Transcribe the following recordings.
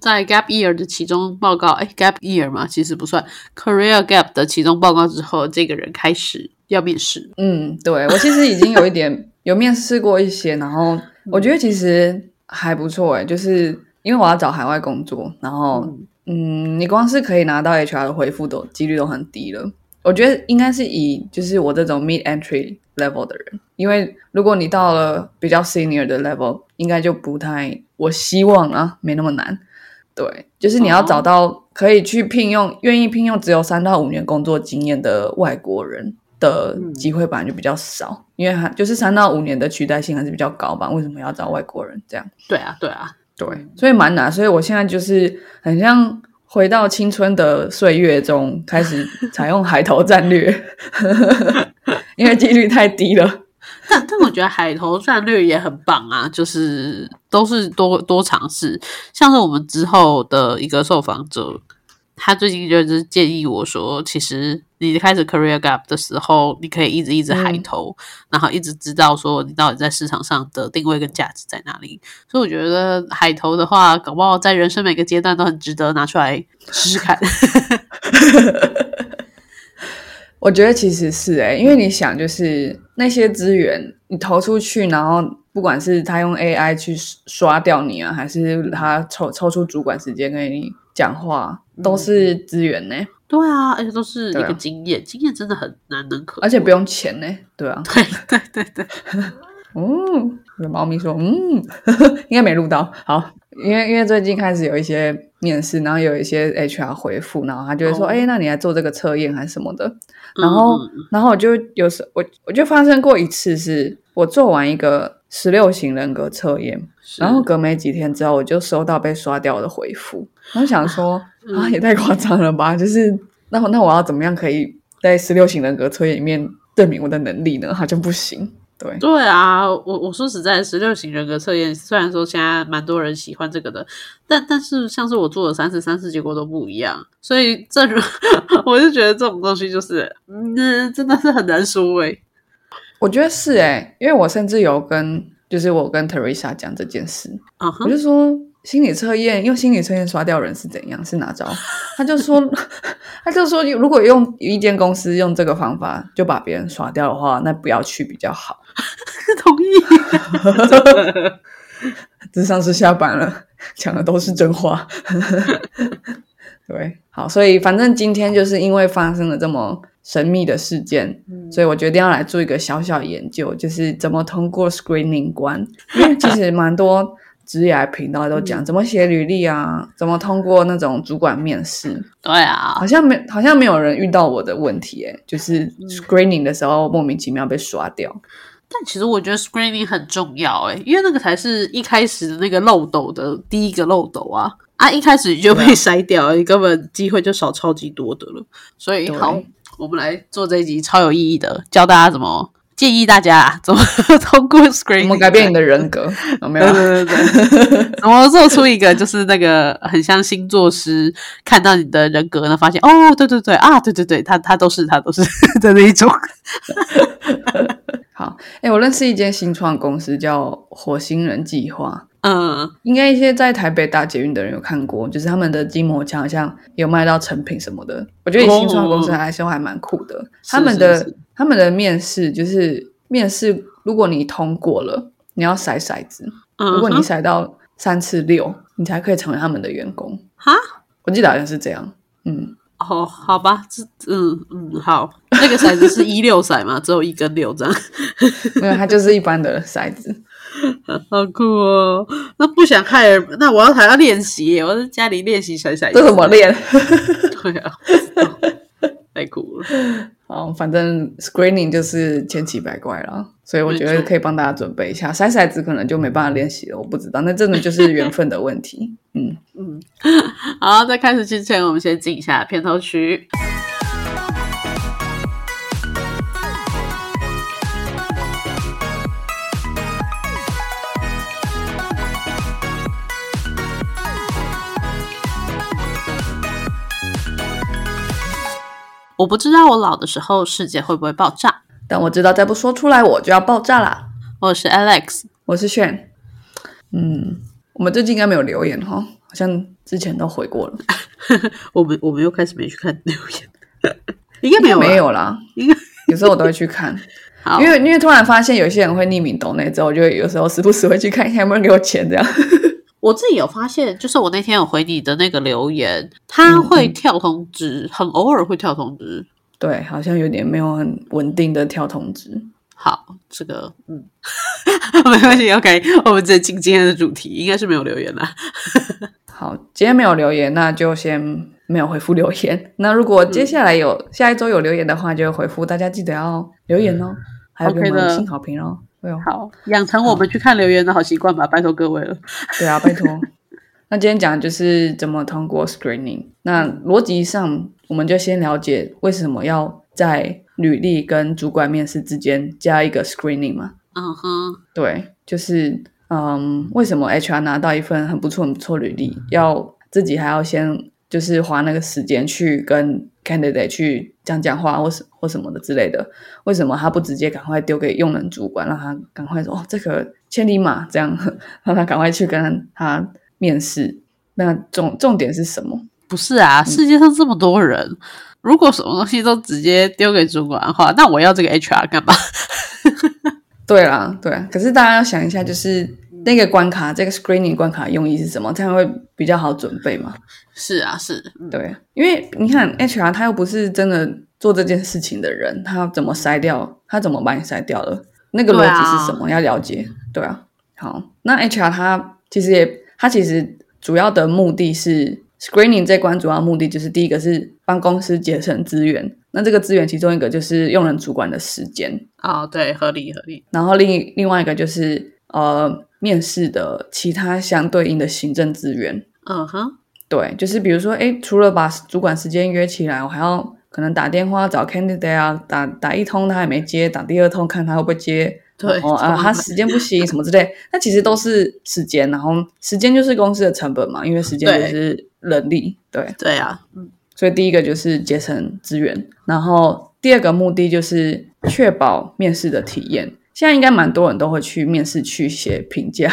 在 Gap Year 的期中报告，哎，Gap Year 嘛，其实不算 Career Gap 的期中报告之后，这个人开始要面试。嗯，对我其实已经有一点 有面试过一些，然后我觉得其实还不错哎，就是因为我要找海外工作，然后嗯，你光是可以拿到 HR 的回复都几率都很低了。我觉得应该是以就是我这种 mid entry level 的人，因为如果你到了比较 senior 的 level，应该就不太，我希望啊没那么难。对，就是你要找到可以去聘用、愿意聘用只有三到五年工作经验的外国人的机会，本来就比较少，因为还就是三到五年的取代性还是比较高吧？为什么要找外国人？这样？对啊，对啊，对，所以蛮难。所以我现在就是很像回到青春的岁月中，开始采用海投战略，因为几率太低了。但但我觉得海投战略也很棒啊，就是都是多多尝试。像是我们之后的一个受访者，他最近就是建议我说，其实你开始 career gap 的时候，你可以一直一直海投，然后一直知道说你到底在市场上的定位跟价值在哪里。所以我觉得海投的话，搞不好在人生每个阶段都很值得拿出来试试看。我觉得其实是诶，因为你想，就是那些资源你投出去，然后不管是他用 AI 去刷掉你啊，还是他抽抽出主管时间跟你讲话，都是资源呢。对啊，而且都是一个经验，经验真的很难能可，而且不用钱呢。对啊，对对对对。嗯，有猫咪说，嗯，应该没录到。好，因为因为最近开始有一些面试，然后有一些 HR 回复，然后他就会说，哎，那你来做这个测验还是什么的。然后，然后我就有时我我就发生过一次，是我做完一个十六型人格测验，然后隔没几天之后，我就收到被刷掉的回复。我想说，啊，也太夸张了吧！就是那那我要怎么样可以在十六型人格测验里面证明我的能力呢？好像不行。对对啊，我我说实在，十六型人格测验虽然说现在蛮多人喜欢这个的，但但是像是我做了三次三次结果都不一样，所以这 我就觉得这种东西就是，嗯，真的是很难说诶。我觉得是诶，因为我甚至有跟就是我跟 Teresa 讲这件事，我就说。心理测验用心理测验刷掉人是怎样？是哪招？他就说，他就说，如果用一间公司用这个方法就把别人刷掉的话，那不要去比较好。同意。智商是下班了，讲的都是真话。对，好，所以反正今天就是因为发生了这么神秘的事件，所以我决定要来做一个小小研究，就是怎么通过 screening 关，因为其实蛮多。职业频道都讲怎么写履历啊，怎么通过那种主管面试。对啊，好像没好像没有人遇到我的问题诶，就是 screening 的时候莫名其妙被刷掉。但其实我觉得 screening 很重要诶，因为那个才是一开始的那个漏斗的第一个漏斗啊啊，一开始就被筛掉，你根本机会就少超级多的了。所以好，我们来做这一集超有意义的，教大家怎么。建议大家怎么 通过 screen，怎么改变你的人格？有没有，对对对，怎么做出一个就是那个很像星座师看到你的人格呢？发现哦，对对对啊，对对对，他他都是他都是 的那一种。好，哎，我认识一间新创公司叫火星人计划。嗯，应该一些在台北打捷运的人有看过，就是他们的筋膜枪好像有卖到成品什么的。我觉得新创公司来说还蛮酷的。他们的他们的面试就是面试，如果你通过了，你要骰骰子。如果你骰到三次六，你才可以成为他们的员工。哈，我记得好像是这样。嗯，哦，好吧，这嗯嗯好，那个骰子是一六骰吗？只有一根六这样？没有，它就是一般的骰子。好酷哦！那不想害人，那我要还要练习，我在家里练习甩甩。这怎么练？对啊，好，反正 screening 就是千奇百怪了，所以我觉得可以帮大家准备一下。筛筛子可能就没办法练习了，我不知道，那真的就是缘分的问题。嗯嗯，好，在开始之前，我们先进一下片头曲。我不知道我老的时候世界会不会爆炸，但我知道再不说出来我就要爆炸啦。我是 Alex，我是炫。嗯，我们最近应该没有留言哈，好像之前都回过了，我们我们又开始没去看留言，应该没有没有啦。应该有时候我都会去看，好，因为因为突然发现有些人会匿名抖那之后，我就会有时候时不时会去看一下有没有人给我钱这样。我自己有发现，就是我那天有回你的那个留言，它会跳通知，很偶尔会跳通知。对，好像有点没有很稳定的跳通知。好，这个嗯，没关系，OK，我们直接进今天的主题，应该是没有留言啦。好，今天没有留言，那就先没有回复留言。那如果接下来有、下一周有留言的话，就回复大家记得要留言哦，还有给五星好评哦。好，养成我们去看留言的好习惯吧，拜托各位了。对啊，拜托。那今天讲的就是怎么通过 screening。那逻辑上，我们就先了解为什么要在履历跟主管面试之间加一个 screening 嘛？嗯哼，对，就是嗯，为什么 HR 拿到一份很不错很不错履历，要自己还要先就是花那个时间去跟 candidate 去讲讲话或什或什么的之类的？为什么他不直接赶快丢给用人主管，让他赶快说哦这个千里马这样，让他赶快去跟他面试？那重重点是什么？不是啊，世界上这么多人，如果什么东西都直接丢给主管的话，那我要这个 HR 干嘛？对啦，对啊。可是大家要想一下，就是那个关卡，这个 screening 关卡用意是什么？这样会比较好准备嘛？是啊，是，嗯对，因为你看 HR 他又不是真的做这件事情的人，他怎么筛掉？他怎么把你筛掉了？那个逻辑是什么？要了解。对啊，好，那 HR 他其实也，他其实主要的目的是 screening 这关主要目的就是第一个是帮公司节省资源，那这个资源其中一个就是用人主管的时间，哦，对，合理合理，然后另另外一个就是呃面试的其他相对应的行政资源。嗯哼，对，就是比如说，哎，除了把主管时间约起来，我还要可能打电话找 candidate 啊，打打一通他也没接，打第二通看他会不会接，对哦啊他时间不行什么之类，那其实都是时间，然后时间就是公司的成本嘛，因为时间对就是人力，对，对啊，嗯，所以第一个就是节省资源，然后第二个目的就是确保面试的体验。现在应该蛮多人都会去面试去写评价，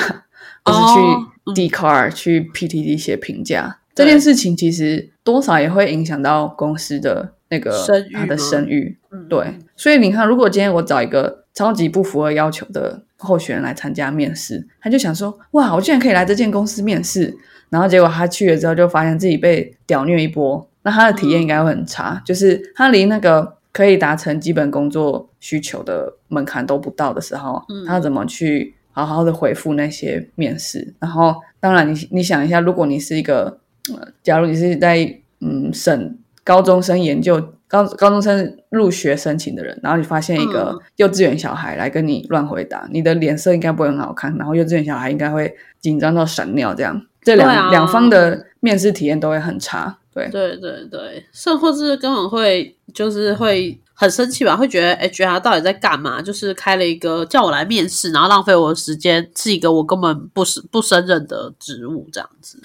或是哦去 d c a r 去 PTT 写评价。对。这件事情其实多少也会影响到公司的那个他的吗？声誉。嗯。对，所以你看，如果今天我找一个超级不符合要求的候选人来参加面试，他就想说：哇，我居然可以来这间公司面试，然后结果他去了之后，就发现自己被屌虐一波，那他的体验应该会很差，就是他离那个可以达成基本工作需求的门槛都不到的时候，嗯。他怎么去好好的回复那些面试？然后，当然你你想一下，如果你是一个，呃、假如你是在嗯省高中生研究高高中生入学申请的人，然后你发现一个嗯。幼稚园小孩来跟你乱回答，你的脸色应该不会很好看，然后幼稚园小孩应该会紧张到闪尿，这样。这两、啊。两方的面试体验都会很差。对，对对对，甚或是根本会就是会很生气吧，会觉得 HR 到底在干嘛？就是开了一个叫我来面试，然后浪费我的时间，是一个我根本不是不胜任的职务这样子，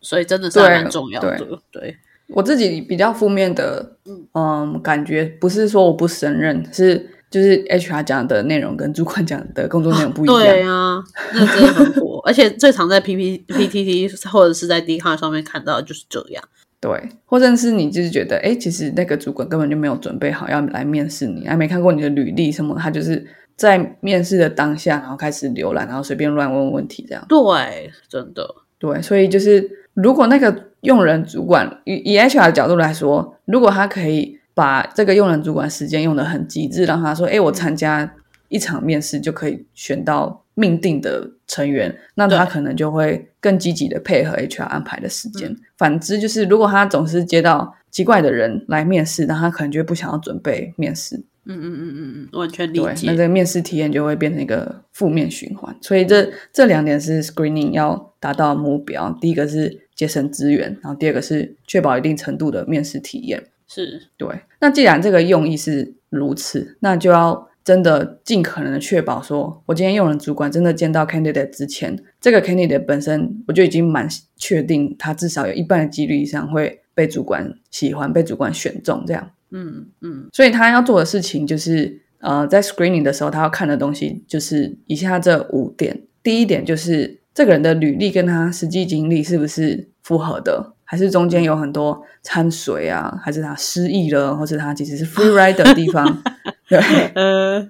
所以真的是还对蛮重要的。对，我自己比较负面的，嗯，感觉不是说我不胜任，是就是 HR 讲的内容跟主管讲的工作内容不一样。对啊，那真的很火，而且最常在 P P P T T 或者是在 D 卡上面看到的就是这样。对，或者是你就是觉得，哎，其实那个主管根本就没有准备好要来面试你，还没看过你的履历什么，他就是在面试的当下，然后开始浏览，然后随便乱问问题这样。对，真的，对，所以就是如果那个用人主管以以 HR 的角度来说，如果他可以把这个用人主管时间用的很极致，让他说，哎，我参加一场面试就可以选到命定的成员，那他可能就会更积极的配合 HR 安排的时间。反之，就是如果他总是接到奇怪的人来面试，那他可能就不想要准备面试，嗯嗯嗯嗯嗯，完全理对，那。这个面试体验就会变成一个负面循环。所以这这两点是 screening 要达到的目标，第一个是节省资源，然后第二个是确保一定程度的面试体验。是，对，那既然这个用意是如此，那就要真的尽可能的确保说，我今天用人主管真的见到 candidate 之前，这个 candidate 本身我就已经蛮确定，他至少有一半的几率以上会被主管喜欢，被主管选中这样。嗯嗯所以他要做的事情就是，呃，在 screening 的时候，他要看的东西就是以下这五点。第一点就是这个人的履历跟他实际经历是不是符合的，还是中间有很多掺水啊，还是他失忆了，或是他其实是 free rider 的地方，对，呃，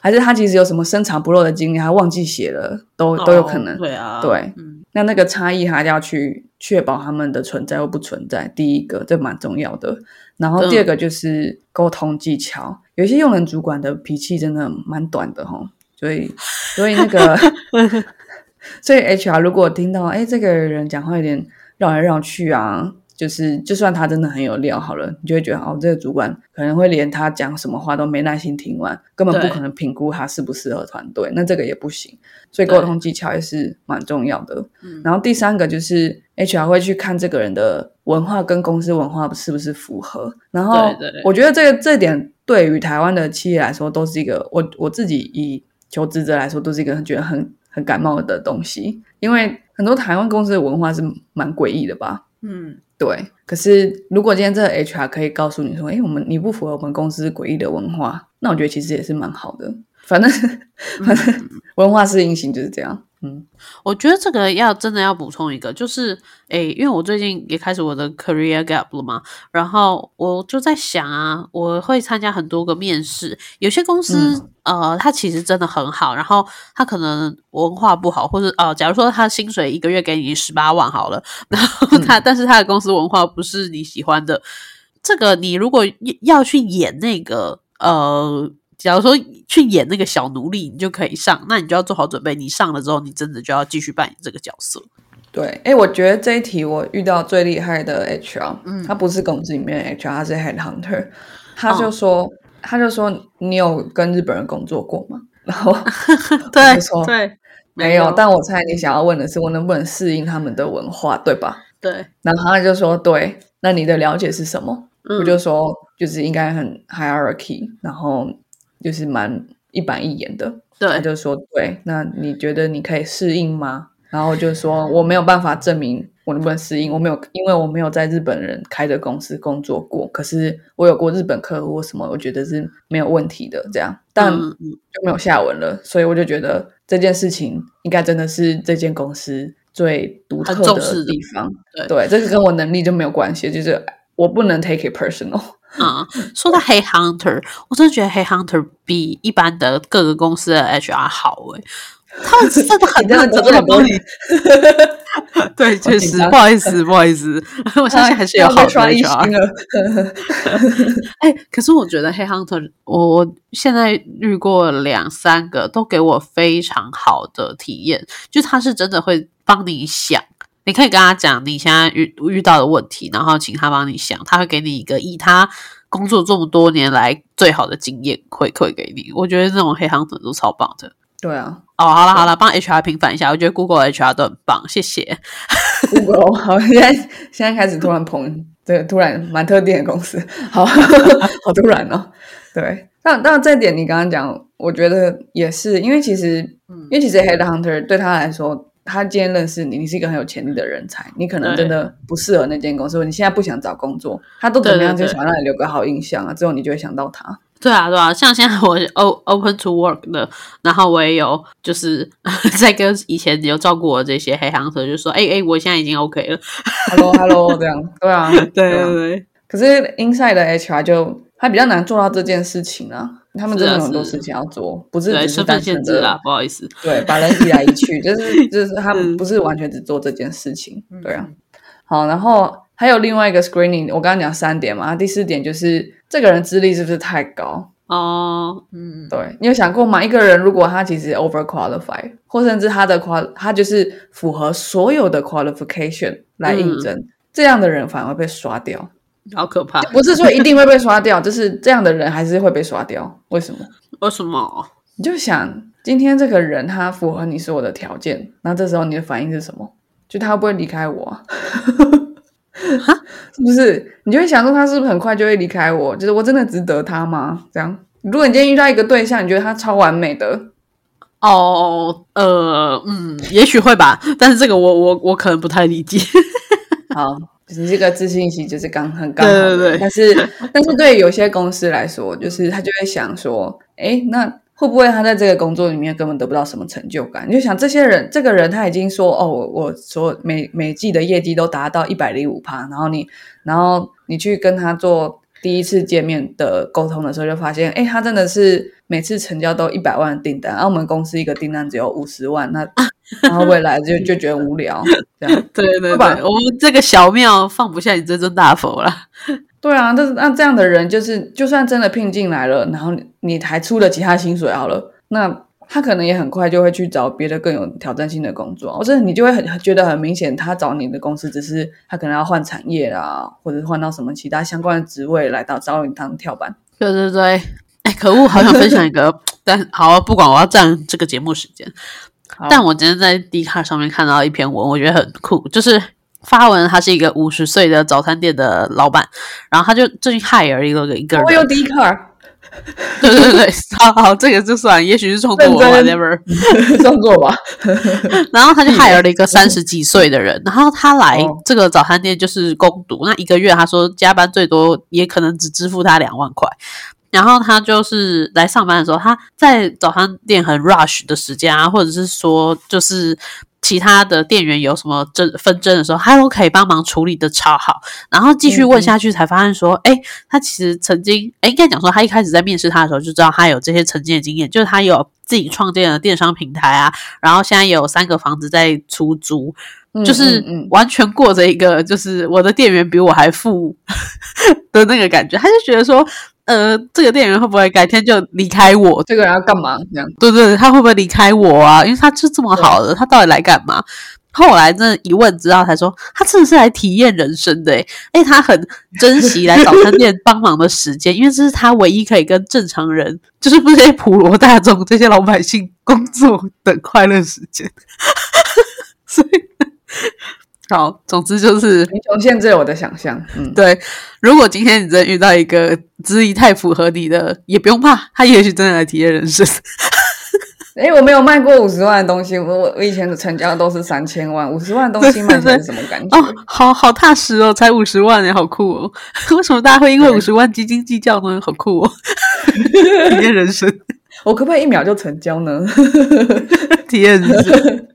还是他其实有什么深藏不露的经历，他忘记写了，都都有可能。对啊，对，嗯，那那个差异还要去确保他们的存在或不存在，第一个这蛮重要的。然后第二个就是沟通技巧，有一些用人主管的脾气真的蛮短的哈，所以所以那个 所以 HR 如果听到哎这个人讲话有点绕来绕去啊。就是，就算他真的很有料，好了，你就会觉得哦，这个主管可能会连他讲什么话都没耐心听完，根本不可能评估他适不适合团队，那这个也不行。所以沟通技巧也是蛮重要的。嗯然后第三个就是 HR 会去看这个人的文化跟公司文化是不是符合。然后我觉得这个这点对于台湾的企业来说都是一个，我我自己以求职者来说都是一个觉得很很感冒的东西，因为很多台湾公司的文化是蛮诡异的吧。嗯，对，可是如果今天这个 HR 可以告诉你说，哎，我们你不符合我们公司诡异的文化，那我觉得其实也是蛮好的。反正 反正文化适应性就是这样。嗯我觉得这个要真的要补充一个，就是诶，因为我最近也开始我的 career gap 了嘛，然后我就在想啊，我会参加很多个面试，有些公司、呃，它其实真的很好，然后它可能文化不好，或者呃，假如说他薪水一个月给你十八万好了，然后他、但是他的公司文化不是你喜欢的，这个你如果要去演那个呃。假如说去演那个小奴隶，你就可以上，那你就要做好准备。你上了之后，你真的就要继续扮演这个角色。对，哎，我觉得这一题我遇到最厉害的 HR，嗯他不是公司里面 HR，他是 head hunter，他就说，他就说你有跟日本人工作过吗？然后对没错对，没有，但我猜你想要问的是我能不能适应他们的文化，对吧？对，然后他就说，对，那你的了解是什么？嗯我就说，就是应该很 hierarchy，然后就是蛮一板一眼的。对他就说，对，那你觉得你可以适应吗？然后就说，我没有办法证明我能不能适应，我没有，因为我没有在日本人开的公司工作过，可是我有过日本客户什么，我觉得是没有问题的，这样，但就没有下文了，所以我就觉得这件事情应该真的是这间公司最独特的地方。对对，这个跟我能力就没有关系，就是我不能 take it personal。啊、说到黑 hunter，我真的觉得黑 hunter 比一般的各个公司的 HR 好诶、他们真的很你真的认真得罪很多地帮你。对，确实，不好意思，不好意思，我相信还是有好的 HR。哎、可是我觉得黑 hunter，我我现在遇过两三个，都给我非常好的体验，就他是真的会帮你想，你可以跟他讲你现在遇遇到的问题，然后请他帮你想，他会给你一个以他工作这么多年来最好的经验回馈给你。我觉得这种黑 hunter 都超棒的。对啊哦，好了好了，帮 HR 平反一下，我觉得 Google HR 都很棒，谢谢。，Google 好，现在现在开始突然捧，对，突然蛮特定的公司，好 好突然哦。对，但但这点你刚刚讲，我觉得也是，因为其实，嗯因为其实 Head Hunter 对他来说，他今天认识你，你是一个很有潜力的人才，你可能真的不适合那间公司，或你现在不想找工作，他都怎么样对对对。就想让你留个好印象啊，之后你就会想到他。对啊，对啊，像现在我 o open to work 的，然后我也有就是 在跟以前有照顾我这些黑行者，就说，哎、哎、我现在已经 OK 了。Hello Hello 这样，对啊，对啊。对，可是 Inside 的 HR 就他比较难做到这件事情啊，他们真的很多事情要做，不是对，只是身份单纯的限制啦，不好意思。对，把人移来移去，就是 就是他们嗯不是完全只做这件事情，对啊。好，然后还有另外一个 screening，我刚刚讲三点嘛，第四点就是这个人资历是不是太高？哦，嗯，对你有想过吗？一个人如果他其实 over qualify，或甚至他的 qual 他就是符合所有的 qualification 来应嗯征，这样的人反而会被刷掉。好可怕。不是说一定会被刷掉，就是这样的人还是会被刷掉。为什么？为什么？你就想今天这个人他符合你所有的条件，那这时候你的反应是什么？就他会不会离开我、啊？是不是？你就会想说他是不是很快就会离开我？就是我真的值得他吗？这样，如果你今天遇到一个对象，你觉得他超完美的，哦，呃，嗯，也许会吧，但是这个我我我可能不太理解。好，就是这个自信心就是刚很刚好。对对对但是但是对有些公司来说，就是他就会想说，哎，那会不会他在这个工作里面根本得不到什么成就感？你就想这些人，这个人他已经说哦，我我所每每季的业绩都达到一百零五趴，然后你然后你去跟他做第一次见面的沟通的时候，就发现哎，他真的是每次成交都一百万的订单，而我们公司一个订单只有五十万，那 然后未来就就觉得无聊，这样。对对对，我们这个小庙放不下你这尊大佛了。对啊，但是那这样的人，就是就算真的聘进来了，然后你还出了其他薪水好了，那他可能也很快就会去找别的更有挑战性的工作，或者你就会很觉得很明显，他找你的公司只是他可能要换产业啦，或者换到什么其他相关的职位来到找你当跳板。对对对，哎，可恶，好想分享一个，但好不管我要占这个节目时间，但我今天在 D 卡上面看到一篇文，我觉得很酷，就是。发文，他是一个五十岁的早餐店的老板，然后他就最近 hire 一个一个人。我有 D 卡，对对对，好好，这个就算，也许是创作，whatever，创作吧。然后他就 hire 了一个三十几岁的人，然后他来这个早餐店就是攻读，那一个月他说加班最多也可能只支付他两万块。然后他就是来上班的时候，他在早餐店很 rush 的时间啊，或者是说就是。其他的店员有什么争纷争的时候，他都可以帮忙处理的超好。然后继续问下去，才发现说，哎，他其实曾经，哎，应该讲说，他一开始在面试他的时候就知道他有这些曾经的经验，就是他有自己创建的电商平台啊，然后现在也有三个房子在出租，就是完全过着一个就是我的店员比我还富的那个感觉。他就觉得说。呃，这个店员会不会改天就离开我？这个人要干嘛？这样对对，他会不会离开我啊？因为他是这么好的，他到底来干嘛？后来真的一问之后，才说他真的是来体验人生的。哎，他很珍惜来早餐店帮忙的时间，因为这是他唯一可以跟正常人，就是不是普罗大众这些老百姓工作的快乐时间。所以。好，总之就是贫穷限制了我的想象。嗯，对。如果今天你真遇到一个资历太符合你的，也不用怕，他也许真的来体验人生。哎，我没有卖过五十万的东西，我我我以前的成交都是三千万，五十万东西卖是什么感觉？哦，好好踏实哦，才五十万哎，好酷哦！为什么大家会因为五十万斤斤计较呢？好酷哦，体验人生。我可不可以一秒就成交呢？体验人生。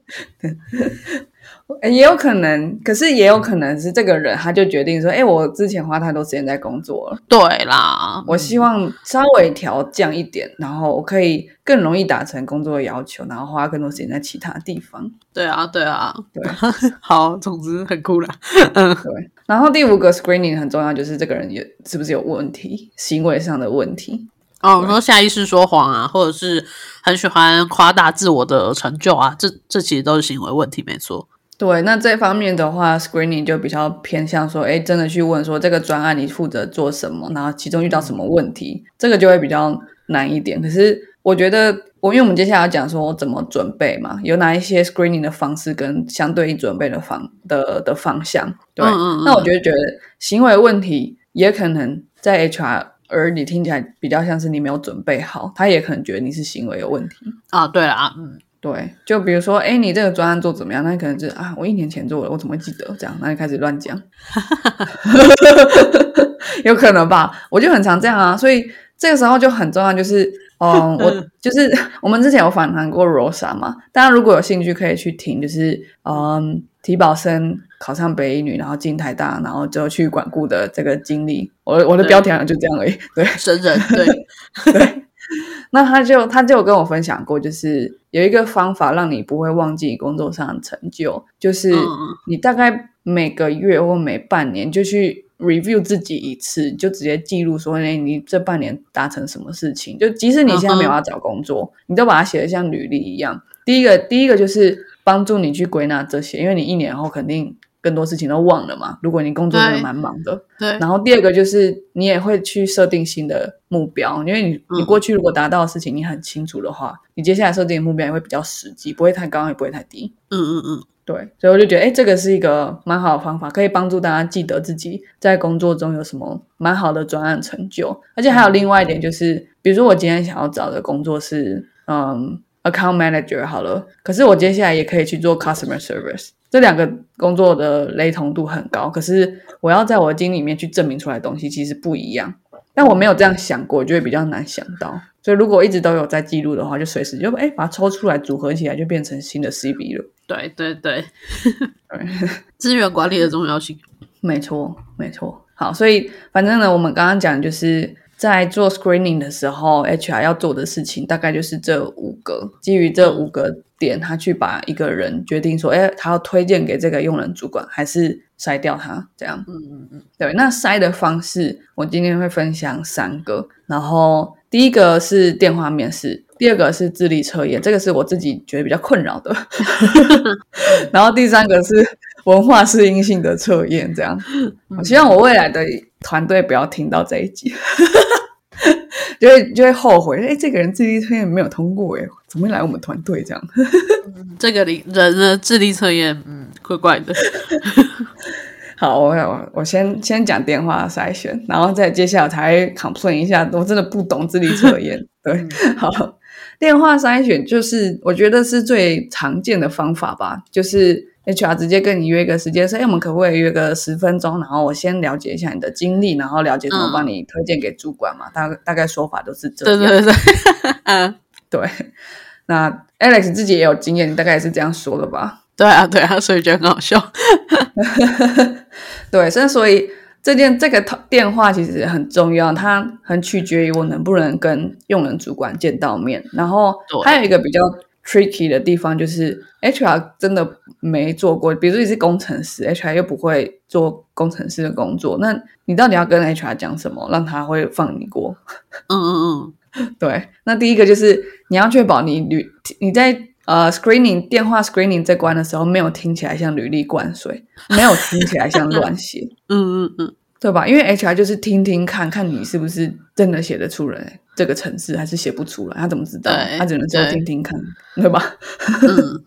也有可能，可是也有可能是这个人，他就决定说：“哎，我之前花太多时间在工作了。”对啦，我希望稍微调降一点，然后我可以更容易达成工作的要求，然后花更多时间在其他地方。对啊，对啊，对，好，总之很酷啦。嗯，对。然后第五个 screening 很重要，就是这个人有是不是有问题，行为上的问题。哦，我说下意识说谎啊，或者是很喜欢夸大自我的成就啊，这这其实都是行为问题，没错。对，那这方面的话，screening 就比较偏向说，哎，真的去问说这个专案你负责做什么，然后其中遇到什么问题，这个就会比较难一点。可是我觉得，我因为我们接下来要讲说怎么准备嘛，有哪一些 screening 的方式跟相对应准备的方的的方向。对，那我觉得觉得行为问题也可能在 HR，而你听起来比较像是你没有准备好，他也可能觉得你是行为有问题啊。对了啊，嗯。对，就比如说，哎，你这个专案做怎么样？那可能就是啊，我一年前做的，我怎么会记得这样？那就开始乱讲 有可能吧？我就很常这样啊，所以这个时候就很重要，就是，嗯，我 就是我们之前有访谈过 Rosa 嘛，大家如果有兴趣可以去听，就是，嗯，提保生考上北一女，然后进台大，然后就去管顾的这个经历，我我的标题好像就这样而已，对，神人，对对。那他就他就跟我分享过，就是有一个方法让你不会忘记工作上的成就，就是你大概每个月或每半年就去 review 自己一次，就直接记录说，哎，你这半年达成什么事情？就即使你现在没有要找工作，你都把它写的像履历一样。第一个，第一个就是帮助你去归纳这些，因为你一年后肯定。更多事情都忘了嘛？如果你工作真的蛮忙的，对。然后第二个就是你也会去设定新的目标，因为你你过去如果达到的事情你很清楚的话，你接下来设定的目标也会比较实际，不会太高也不会太低。嗯嗯嗯，对。所以我就觉得，哎，这个是一个蛮好的方法，可以帮助大家记得自己在工作中有什么蛮好的专案成就。而且还有另外一点就是，比如说我今天想要找的工作是嗯 account manager 好了，可是我接下来也可以去做 customer service。这两个工作的雷同度很高，可是我要在我的经里面去证明出来的东西其实不一样。但我没有这样想过，就会比较难想到。所以如果一直都有在记录的话，就随时就哎把它抽出来组合起来，就变成新的 CB 了。对对对，对，资源管理的重要性。没错没错。好，所以反正呢，我们刚刚讲就是在做 screening 的时候，HR 要做的事情大概就是这五个，基于这五个点，他去把一个人决定说，哎，他要推荐给这个用人主管，还是筛掉他这样。嗯嗯嗯，对，那筛的方式，我今天会分享三个，然后。第一个是电话面试，第二个是智力测验，这个是我自己觉得比较困扰的。然后第三个是文化适应性的测验，这样。我希望我未来的团队不要听到这一集，就会就会后悔。哎，这个人智力测验没有通过，哎，怎么会来我们团队这样？这个人的智力测验，嗯，怪怪的。好，我我我先先讲电话筛选，然后再接下来才 complain 一下，我真的不懂智力测验。对，好，电话筛选就是我觉得是最常见的方法吧，就是 HR 直接跟你约一个时间，说，哎，我们可不可以约个十分钟？然后我先了解一下你的经历，然后了解怎么帮你推荐给主管嘛。大大概说法都是这样。对对对，嗯，对。那 Alex 自己也有经验，大概也是这样说的吧？对啊，对啊，所以觉得很好笑。对，所以所以这件这个电话其实很重要，它很取决于我能不能跟用人主管见到面。然后还有一个比较 tricky 的地方，就是 HR 真的没做过，比如说你是工程师，HR 又不会做工程师的工作，那你到底要跟 HR 讲什么，让他会放你过？嗯嗯嗯，对。那第一个就是你要确保你履你在。呃，screening 电话 screening 这关的时候，没有听起来像履历灌水，没有听起来像乱写，嗯嗯嗯，对吧？因为 HR 就是听听看看你是不是真的写得出来这个城市，还是写不出来，他怎么知道？他只能说听听看，对吧？嗯，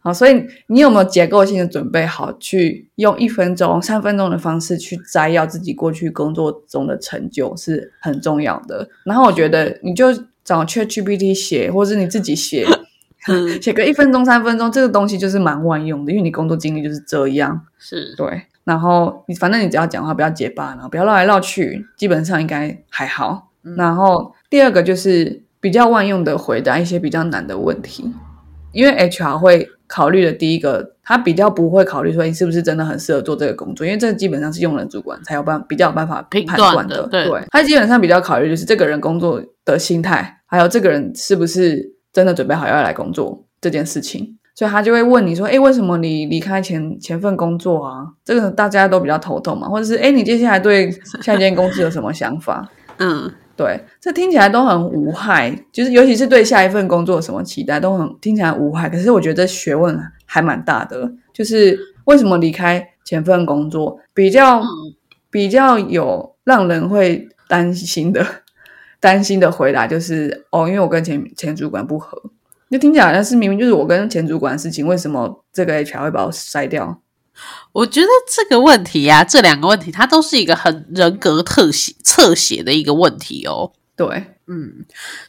好，所以你有没有结构性的准备好，去用一分钟、三分钟的方式去摘要自己过去工作中的成就，是很重要的。然后我觉得你就找 ChatGPT 写，或者是你自己写。写个一分钟、三分钟，这个东西就是蛮万用的，因为你工作经历就是这样。是对，然后你反正你只要讲话不要结巴，然后不要绕来绕去，基本上应该还好。然后第二个就是比较万用的回答一些比较难的问题，因为 HR 会考虑的第一个，他比较不会考虑说你是不是真的很适合做这个工作，因为这基本上是用人主管才有办比较有办法判断的。对，他基本上比较考虑就是这个人工作的心态，还有这个人是不是。真的准备好要来工作这件事情，所以他就会问你说：“哎，为什么你离开前前份工作啊？”这个大家都比较头痛嘛，或者是“哎，你接下来对下一间公司有什么想法？” 嗯，对，这听起来都很无害，就是尤其是对下一份工作什么期待都很听起来无害。可是我觉得这学问还蛮大的，就是为什么离开前份工作比较比较有让人会担心的。担心的回答就是哦，因为我跟前前主管不合，就听起来好像是明明就是我跟前主管的事情，为什么这个 HR 会把我筛掉？我觉得这个问题呀，这两个问题，它都是一个很人格特写侧写的一个问题哦。对，嗯，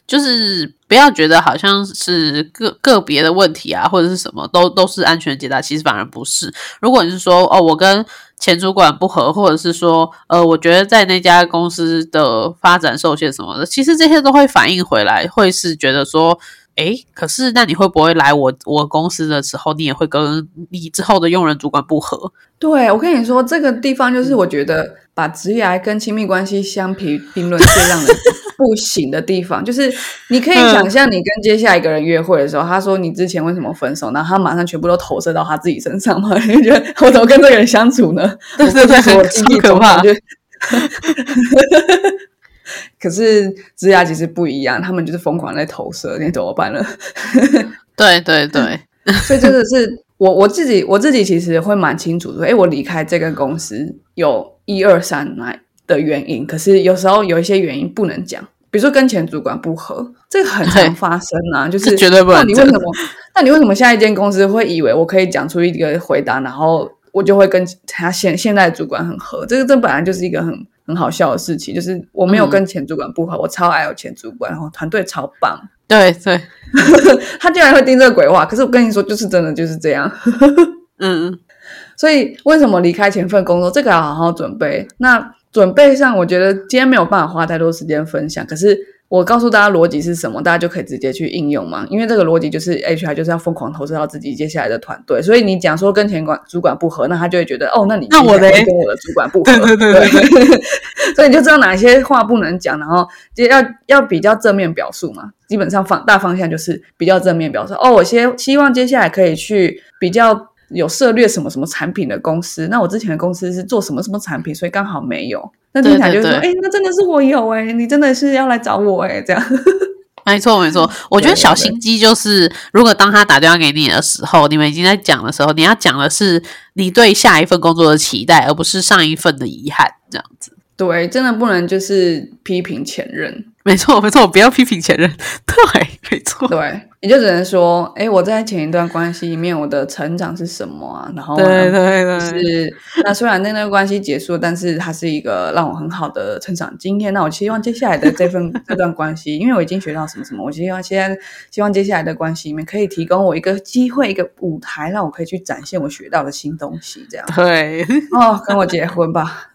就是不要觉得好像是个个别的问题啊，或者是什么都都是安全解答，其实反而不是。如果你是说哦，我跟前主管不合，或者是说呃，我觉得在那家公司的发展受限什么的，其实这些都会反映回来，会是觉得说。哎，可是那你会不会来我我公司的时候，你也会跟你之后的用人主管不合？对，我跟你说，这个地方就是我觉得把职业跟亲密关系相提并论最让人不行的地方，就是你可以想象，你跟接下来一个人约会的时候，他说你之前为什么分手，然后他马上全部都投射到他自己身上嘛？你觉得我怎么跟这个人相处呢？对对对，很可怕。可是枝芽其实不一样，他们就是疯狂在投射，你怎么办呢？对 对对，所以真的是我我自己我自己其实会蛮清楚说，哎，我离开这个公司有一二三来的原因，可是有时候有一些原因不能讲，比如说跟前主管不合，这个很常发生啊，就是绝对不能。那你为什么？那你为什么下一间公司会以为我可以讲出一个回答，然后我就会跟他现现在的主管很合？这个这本来就是一个很。很好笑的事情，就是我没有跟前主管不合，我超爱我前主管，然后团队超棒。对对，他竟然会听这个鬼话，可是我跟你说，就是真的就是这样。嗯，所以为什么离开前份工作，这个要好好准备。那准备上，我觉得今天没有办法花太多时间分享，可是。我告诉大家逻辑是什么，大家就可以直接去应用嘛。因为这个逻辑就是 HR 就是要疯狂投资到自己接下来的团队，所以你讲说跟前管主管不合，那他就会觉得哦，那你那我的跟我的主管不合，对对对对，所以你就知道哪些话不能讲，然后就要要比较正面表述嘛。基本上方大方向就是比较正面表述。哦，我先希望接下来可以去比较有涉猎什么什么产品的公司，那我之前的公司是做什么什么产品，所以刚好没有。那听起来就说，哎，那真的是我有哎，你真的是要来找我哎，这样。没错没错，我觉得小心机就是，如果当他打电话给你的时候，你们已经在讲的时候，你要讲的是你对下一份工作的期待，而不是上一份的遗憾，这样子。对，真的不能就是批评前任。没错没错，不要批评前任。对，没错。对。你就只能说，哎，我在前一段关系里面，我的成长是什么啊？然后，对对对，是那虽然那段关系结束，但是它是一个让我很好的成长经验。那我希望接下来的这份 这段关系，因为我已经学到什么什么，我希望现在希望接下来的关系里面可以提供我一个机会，一个舞台，让我可以去展现我学到的新东西。这样对哦，跟我结婚吧。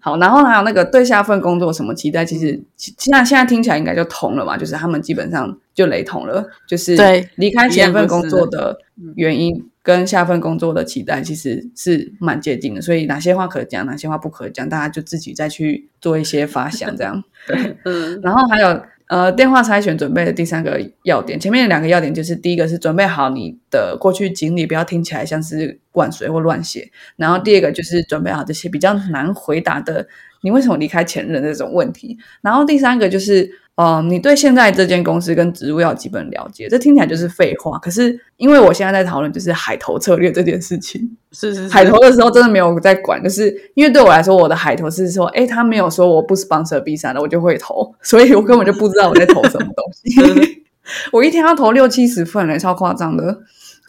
好，然后还有那个对下份工作什么期待，其实现在现在听起来应该就同了嘛，就是。他们基本上就雷同了，就是离开前份工作的原因跟下份工作的期待其实是蛮接近的，所以哪些话可讲，哪些话不可讲，大家就自己再去做一些发想，这样 对。嗯，然后还有呃电话筛选准备的第三个要点，前面两个要点就是第一个是准备好你的过去经历，不要听起来像是灌水或乱写，然后第二个就是准备好这些比较难回答的，你为什么离开前任的这种问题，然后第三个就是。哦，你对现在这间公司跟职务要基本了解，这听起来就是废话。可是因为我现在在讨论就是海投策略这件事情，是是海投的时候真的没有在管，就是因为对我来说，我的海投是说，哎，他没有说我不 sponsor B 三的，我就会投，所以我根本就不知道我在投什么东西。我一天要投六七十份嘞，超夸张的，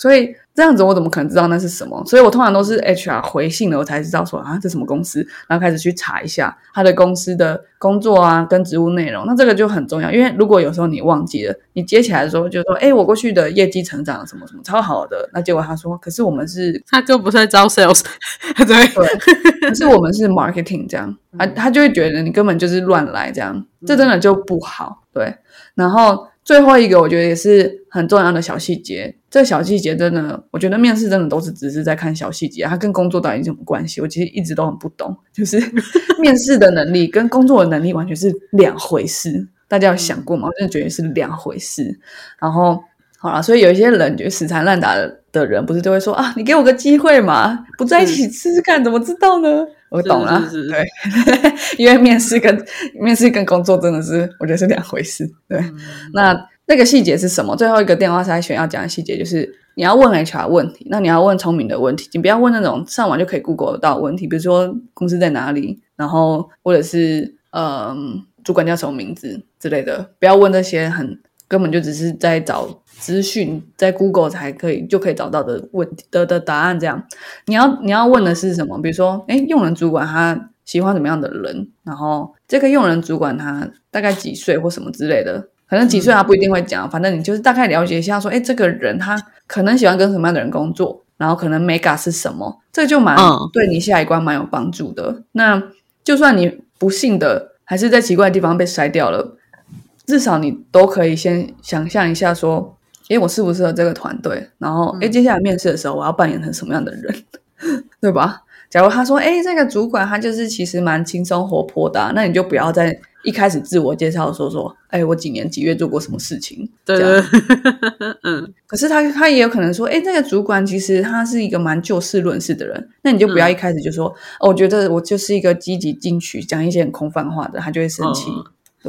所以。这样子我怎么可能知道那是什么？所以我通常都是 HR 回信了，我才知道说啊，这什么公司，然后开始去查一下他的公司的工作啊，跟职务内容。那这个就很重要，因为如果有时候你忘记了，你接起来的时候就说，哎，我过去的业绩成长什么什么超好的，那结果他说，可是我们是，他就不是在招 sales，对对，可是我们是 marketing 这样，啊他就会觉得你根本就是乱来这样，这真的就不好，对，然后。最后一个，我觉得也是很重要的小细节。这小细节真的，我觉得面试真的都是只是在看小细节，它跟工作到底有什么关系？我其实一直都很不懂。就是 面试的能力跟工作的能力完全是两回事，大家有想过吗？我真的觉得是两回事。然后好了，所以有一些人就死缠烂打的人，不是都会说啊，你给我个机会嘛，不在一起试试看，怎么知道呢？我懂了，对，因为面试跟面试跟工作真的是，我觉得是两回事。对，那那个细节是什么？最后一个电话筛选要讲的细节就是，你要问 HR 问题，那你要问聪明的问题，你不要问那种上网就可以 Google 到问题，比如说公司在哪里，然后或者是嗯主管叫什么名字之类的，不要问那些很根本就只是在找。资讯在 Google 才可以就可以找到的问题的的答案，这样你要你要问的是什么？比如说，哎，用人主管他喜欢什么样的人？然后这个用人主管他大概几岁或什么之类的？可能几岁他不一定会讲，反正你就是大概了解一下，说，哎，这个人他可能喜欢跟什么样的人工作？然后可能 Mega 是什么？这就蛮对你下一关蛮有帮助的。那就算你不幸的还是在奇怪的地方被筛掉了，至少你都可以先想象一下说。哎，我适不适合这个团队？然后，哎，接下来面试的时候，我要扮演成什么样的人，对吧？假如他说，哎，这个主管他就是其实蛮轻松活泼的，那你就不要在一开始自我介绍说说，哎，我几年几月做过什么事情？对对，嗯。可是他他也有可能说，哎，这个主管其实他是一个蛮就事论事的人，那你就不要一开始就说，哦，我觉得我就是一个积极进取，讲一些很空泛话的，他就会生气。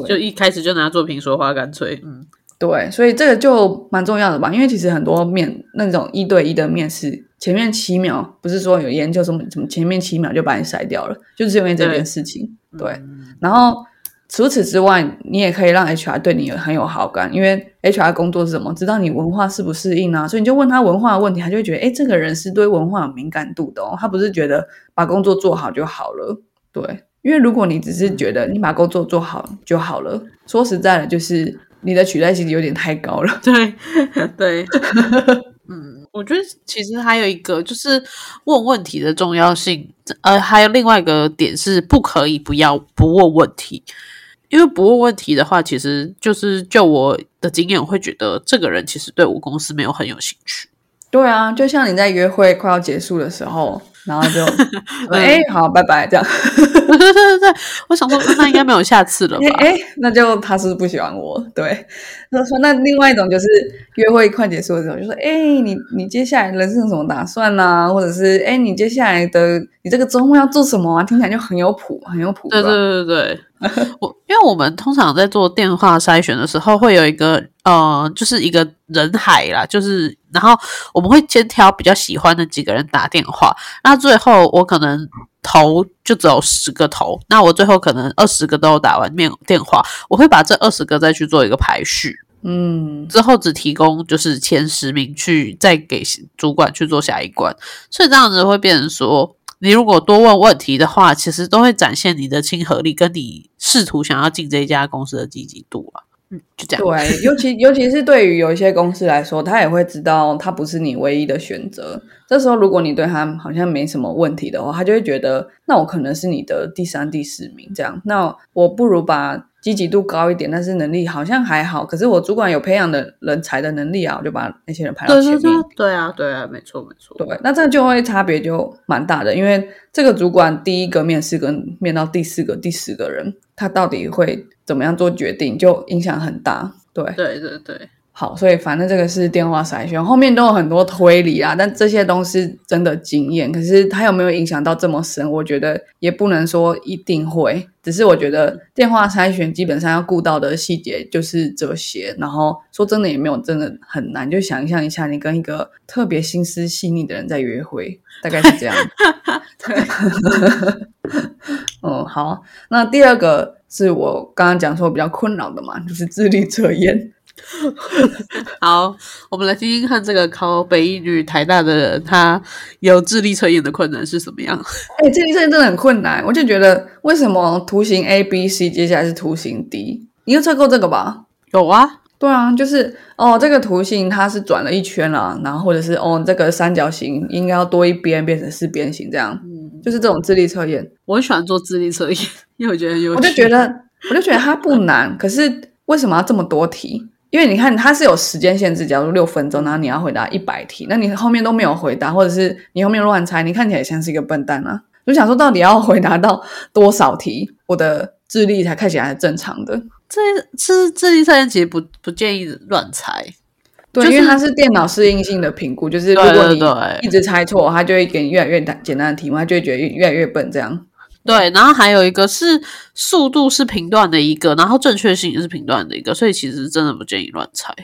就一开始就拿作品说话，干脆，嗯。对，所以这个就蛮重要的吧，因为其实很多面那种一对一的面试，前面七秒不是说有研究什么什么，前面七秒就把你筛掉了，就是因为这件事情。对，然后除此之外，你也可以让 HR 对你很有好感，因为 HR 工作是什么？知道你文化适不适应啊，所以你就问他文化的问题，他就会觉得，哎，这个人是对文化有敏感度的哦，他不是觉得把工作做好就好了。对，因为如果你只是觉得你把工作做好就好了，说实在的，就是。你的取代性有点太高了。对对，嗯，我觉得其实还有一个就是问问题的重要性，呃，还有另外一个点是不可以不要不问问题，因为不问问题的话，其实就是就我的经验，我会觉得这个人其实对我公司没有很有兴趣。对啊，就像你在约会快要结束的时候，然后就 哎、好，拜拜，这样。对对对对，我想说那应该没有下次了吧？哎、那就他是不是不喜欢我，对。他说那另外一种就是约会快结束的时候，就说哎、你你接下来人生有什么打算呐、或者是哎、你接下来的你这个周末要做什么啊？听起来就很有谱，很有谱。对是吧对对 对，我因为我们通常在做电话筛选的时候，会有一个呃，就是一个人海啦，就是然后我们会先挑比较喜欢的几个人打电话，那最后我可能头就只有十个头，那我最后可能二十个都打完面电话，我会把这二十个再去做一个排序，嗯，之后只提供就是前十名去再给主管去做下一关，所以这样子会变成说，你如果多问问题的话，其实都会展现你的亲和力，跟你试图想要进这一家公司的积极度啊。嗯，就这样。对，尤其尤其是对于有一些公司来说，他也会知道他不是你唯一的选择。这时候，如果你对他好像没什么问题的话，他就会觉得，那我可能是你的第三、第四名这样。那我不如把积极度高一点，但是能力好像还好，可是我主管有培养的人才的能力啊，我就把那些人排到前面。对对对啊，对啊，没错没错。对，那这就会差别就蛮大的，因为这个主管第一个面试跟面到第四个、第十个人，他到底会怎么样做决定，就影响很大。对，对对对，好，所以反正这个是电话筛选，后面都有很多推理啊，但这些都是真的经验。可是它有没有影响到这么深？我觉得也不能说一定会，只是我觉得电话筛选基本上要顾到的细节就是这些。然后说真的也没有真的很难，就想象一下，你跟一个特别心思细腻的人在约会，大概是这样。对，嗯，好，那第二个是我刚刚讲说比较困扰的嘛，就是智力测验。好，我们来听听看这个考北一女、台大的人，他有智力测验的困难是什么样？哎、智力测验真的很困难，我就觉得为什么图形 A、B、C 接下来是图形 D？你有测过这个吧？有啊，对啊，就是哦，这个图形它是转了一圈了，然后或者是哦，这个三角形应该要多一边变成四边形，这样，嗯就是这种智力测验。我很喜欢做智力测验，因为我觉得有。我就觉得，我就觉得它不难，可是为什么要这么多题？因为你看它是有时间限制，假如六分钟，然后你要回答一百题，那你后面都没有回答，或者是你后面乱猜，你看起来也像是一个笨蛋啊！我就想说，到底要回答到多少题，我的智力才看起来是正常的？这智智力测验其实不不建议乱猜。对，就是因为它是电脑适应性的评估，就是如果你一直猜错，它就会给你越来越简简单的题目，它就会觉得越越来越笨，这样。对，然后还有一个是速度是评断的一个，然后正确性也是评断的一个，所以其实真的不建议乱猜。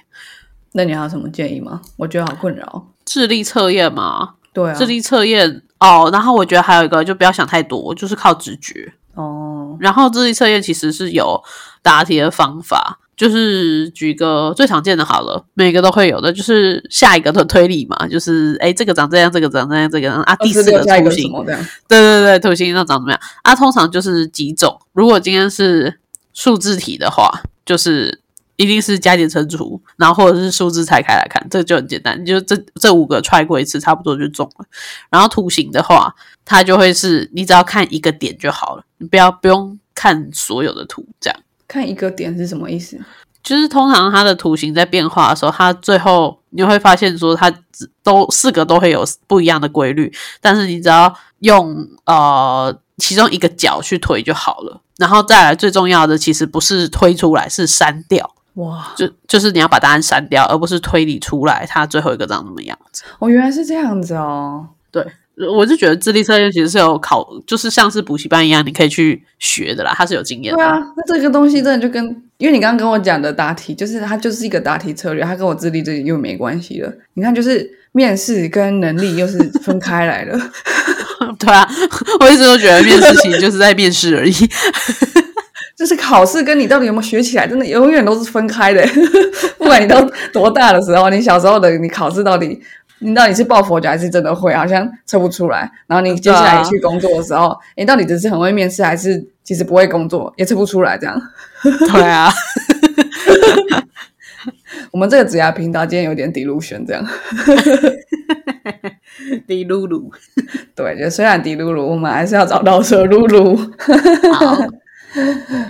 那你还有什么建议吗？我觉得好困扰。智力测验嘛，对啊，智力测验哦，然后我觉得还有一个就不要想太多，就是靠直觉。哦，然后智力测验其实是有答题的方法，就是举个最常见的好了，每个都会有的，就是下一个的推理嘛，就是哎这个长这样，这个长这样，这个长啊，第四26下一图形？对对对，图形那长怎么样啊？通常就是几种，如果今天是数字题的话，就是。一定是加减乘除，然后或者是数字拆开来看，这个就很简单，你就这这五个踹过一次，差不多就中了。然后图形的话，它就会是你只要看一个点就好了，你不要不用看所有的图，这样。看一个点是什么意思？就是通常它的图形在变化的时候，它最后你会发现说它只都四个都会有不一样的规律，但是你只要用呃其中一个角去推就好了。然后再来最重要的，其实不是推出来，是删掉，哇，就就是你要把答案删掉，而不是推理出来它最后一个长什么样子。哦，原来是这样子哦。对，我就觉得智力测验其实是有考，就是像是补习班一样，你可以去学的啦，它是有经验的。对啊，那这个东西真的就跟，因为你刚刚跟我讲的答题，就是它就是一个答题策略，它跟我智力这又没关系了。你看，就是面试跟能力又是分开来了。对啊，我一直都觉得面试其实就是在面试而已。就是考试跟你到底有没有学起来，真的永远都是分开的。不管你到多大的时候，你小时候的你考试到底，你到底是抱佛脚还是真的会，好像测不出来。然后你接下来去工作的时候，你到底只是很会面试，还是其实不会工作，也测不出来这样。对啊，我们这个职涯频道今天有点 delusion 这样。滴噜噜，对，就虽然滴噜噜，我们还是要找到蛇噜噜。好，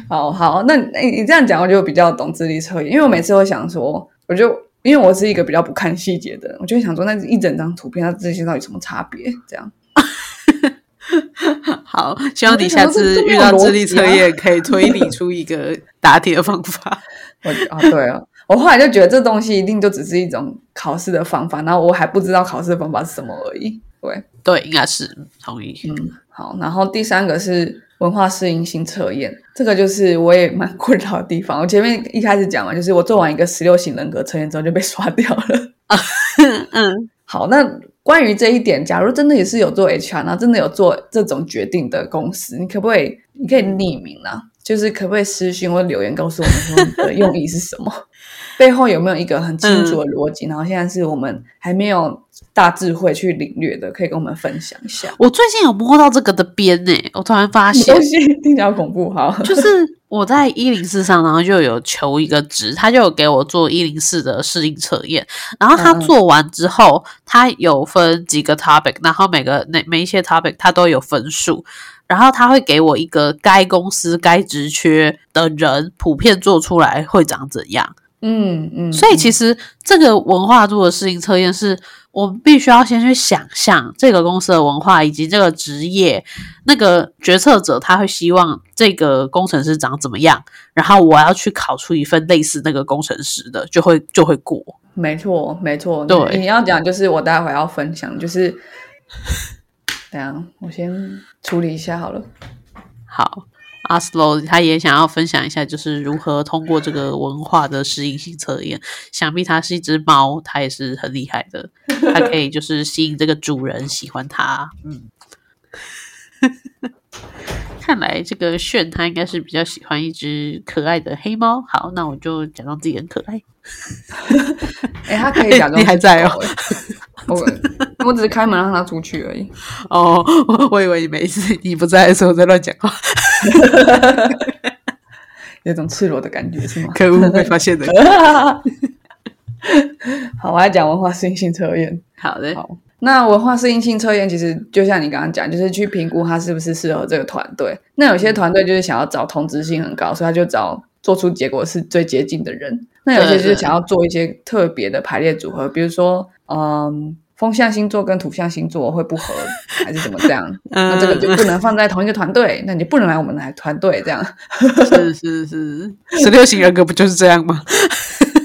好好，那你你这样讲，我就比较懂智力测验，因为我每次都想说，我就因为我是一个比较不看细节的人，我就会想说，那一整张图片它这些到底什么差别？这样。好，希望你下次遇到智力测验可以推理出一个答题的方法。我啊，对啊，我后来就觉得这东西一定就只是一种考试的方法，然后我还不知道考试的方法是什么而已。对对，应该是同意。嗯，好，然后第三个是文化适应性测验，这个就是我也蛮困扰的地方。我前面一开始讲嘛，就是我做完一个十六型人格测验之后就被刷掉了。嗯，好，那。关于这一点，假如真的也是有做 HR，然后真的有做这种决定的公司，你可不可以？你可以匿名啊，就是可不可以私信或留言告诉我们说你的用意是什么？背后有没有一个很清楚的逻辑？然后现在是我们还没有大智慧去领略的，可以跟我们分享一下。我最近有摸到这个的边呢，我突然发现，听起来恐怖哈，就是。我在一零四上，然后就有求一个值，他就有给我做一零四的适应测验。然后他做完之后，他有分几个 topic，然后每个那每一些 topic 他都有分数，然后他会给我一个该公司该职缺的人普遍做出来会长怎样。嗯嗯，所以其实这个文化做的适应测验是。我们必须要先去想象这个公司的文化以及这个职业，那个决策者他会希望这个工程师长怎么样，然后我要去考出一份类似那个工程师的，就会就会过。没错，没错。对，你要讲就是我待会要分享，就是 等下我先处理一下好了。好。阿斯洛他也想要分享一下，就是如何通过这个文化的适应性测验。想必他是一只猫，他也是很厉害的，它可以就是吸引这个主人喜欢它。嗯，看来这个炫他应该是比较喜欢一只可爱的黑猫。好，那我就假装自己很可爱。哎，他可以假装你还在哦。我我只是开门让他出去而已。哦，我以为你没事，你不在的时候在乱讲话。有种赤裸的感觉是吗？可恶，被发现的。好，我来讲文化适应性测验。好的，好。那文化适应性测验其实就像你刚刚讲，就是去评估他是不是适合这个团队。那有些团队就是想要找同质性很高，所以他就找做出结果是最接近的人。那有些就是想要做一些特别的排列组合，比如说，嗯。风象星座跟土象星座会不合，还是怎么这样？那这个就不能放在同一个团队，那你就不能来我们来团队这样。是是是，十六型人格不就是这样吗？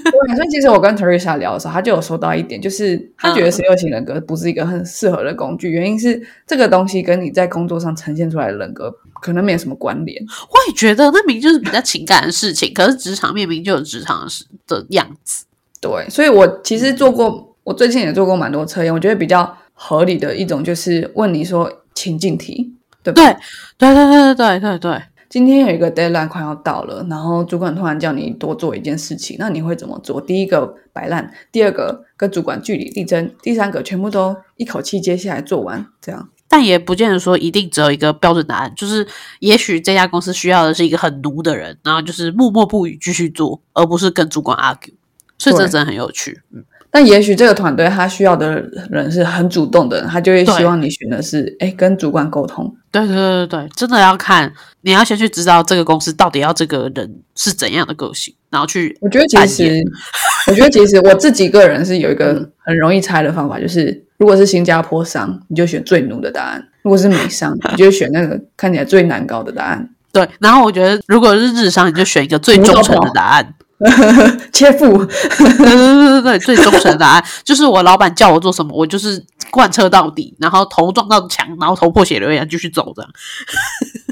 对，所以其实我跟 Teresa 聊的时候，他就有说到一点，就是他觉得十六型人格不是一个很适合的工具，原因是这个东西跟你在工作上呈现出来的人格可能没有什么关联。我也觉得，那明就是比较情感的事情，可是职场面明就有职场的样子。对，所以我其实做过。我最近也做过蛮多测验，我觉得比较合理的一种就是问你说情境题，对对对对对对对对。今天有一个 deadline 快要到了，然后主管突然叫你多做一件事情，那你会怎么做？第一个摆烂，第二个跟主管据理力争，第三个全部都一口气接下来做完，这样。但也不见得说一定只有一个标准答案，就是也许这家公司需要的是一个很奴的人，然后就是默默不语继续做，而不是跟主管 argue。所以这真的很有趣，嗯。但也许这个团队他需要的人是很主动的，他就会希望你选的是，哎，跟主管沟通。对对对对对真的要看，你要先去知道这个公司到底要这个人是怎样的个性，然后去。我觉得其实，我觉得其实我自己个人是有一个很容易猜的方法，就是如果是新加坡商，你就选最奴的答案；如果是美商，你就选那个看起来最难搞的答案。对，然后我觉得如果是日商，你就选一个最忠诚的答案。切腹，对对对，最忠诚的答案就是我老板叫我做什么，我就是贯彻到底，然后头撞到墙，然后头破血流一样继续走，这样。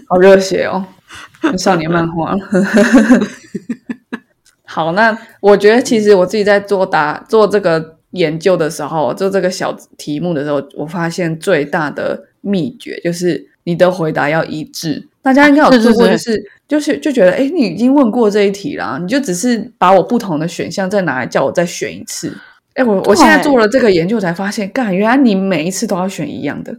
好热血哦，少年漫画。好，那我觉得其实我自己在做答做这个研究的时候，做这个小题目的时候，我发现最大的秘诀就是你的回答要一致。大家应该有做过，就是就是就觉得，哎，你已经问过这一题了，你就只是把我不同的选项再拿来叫我再选一次。哎，我我现在做了这个研究才发现，干，原来你每一次都要选一样的。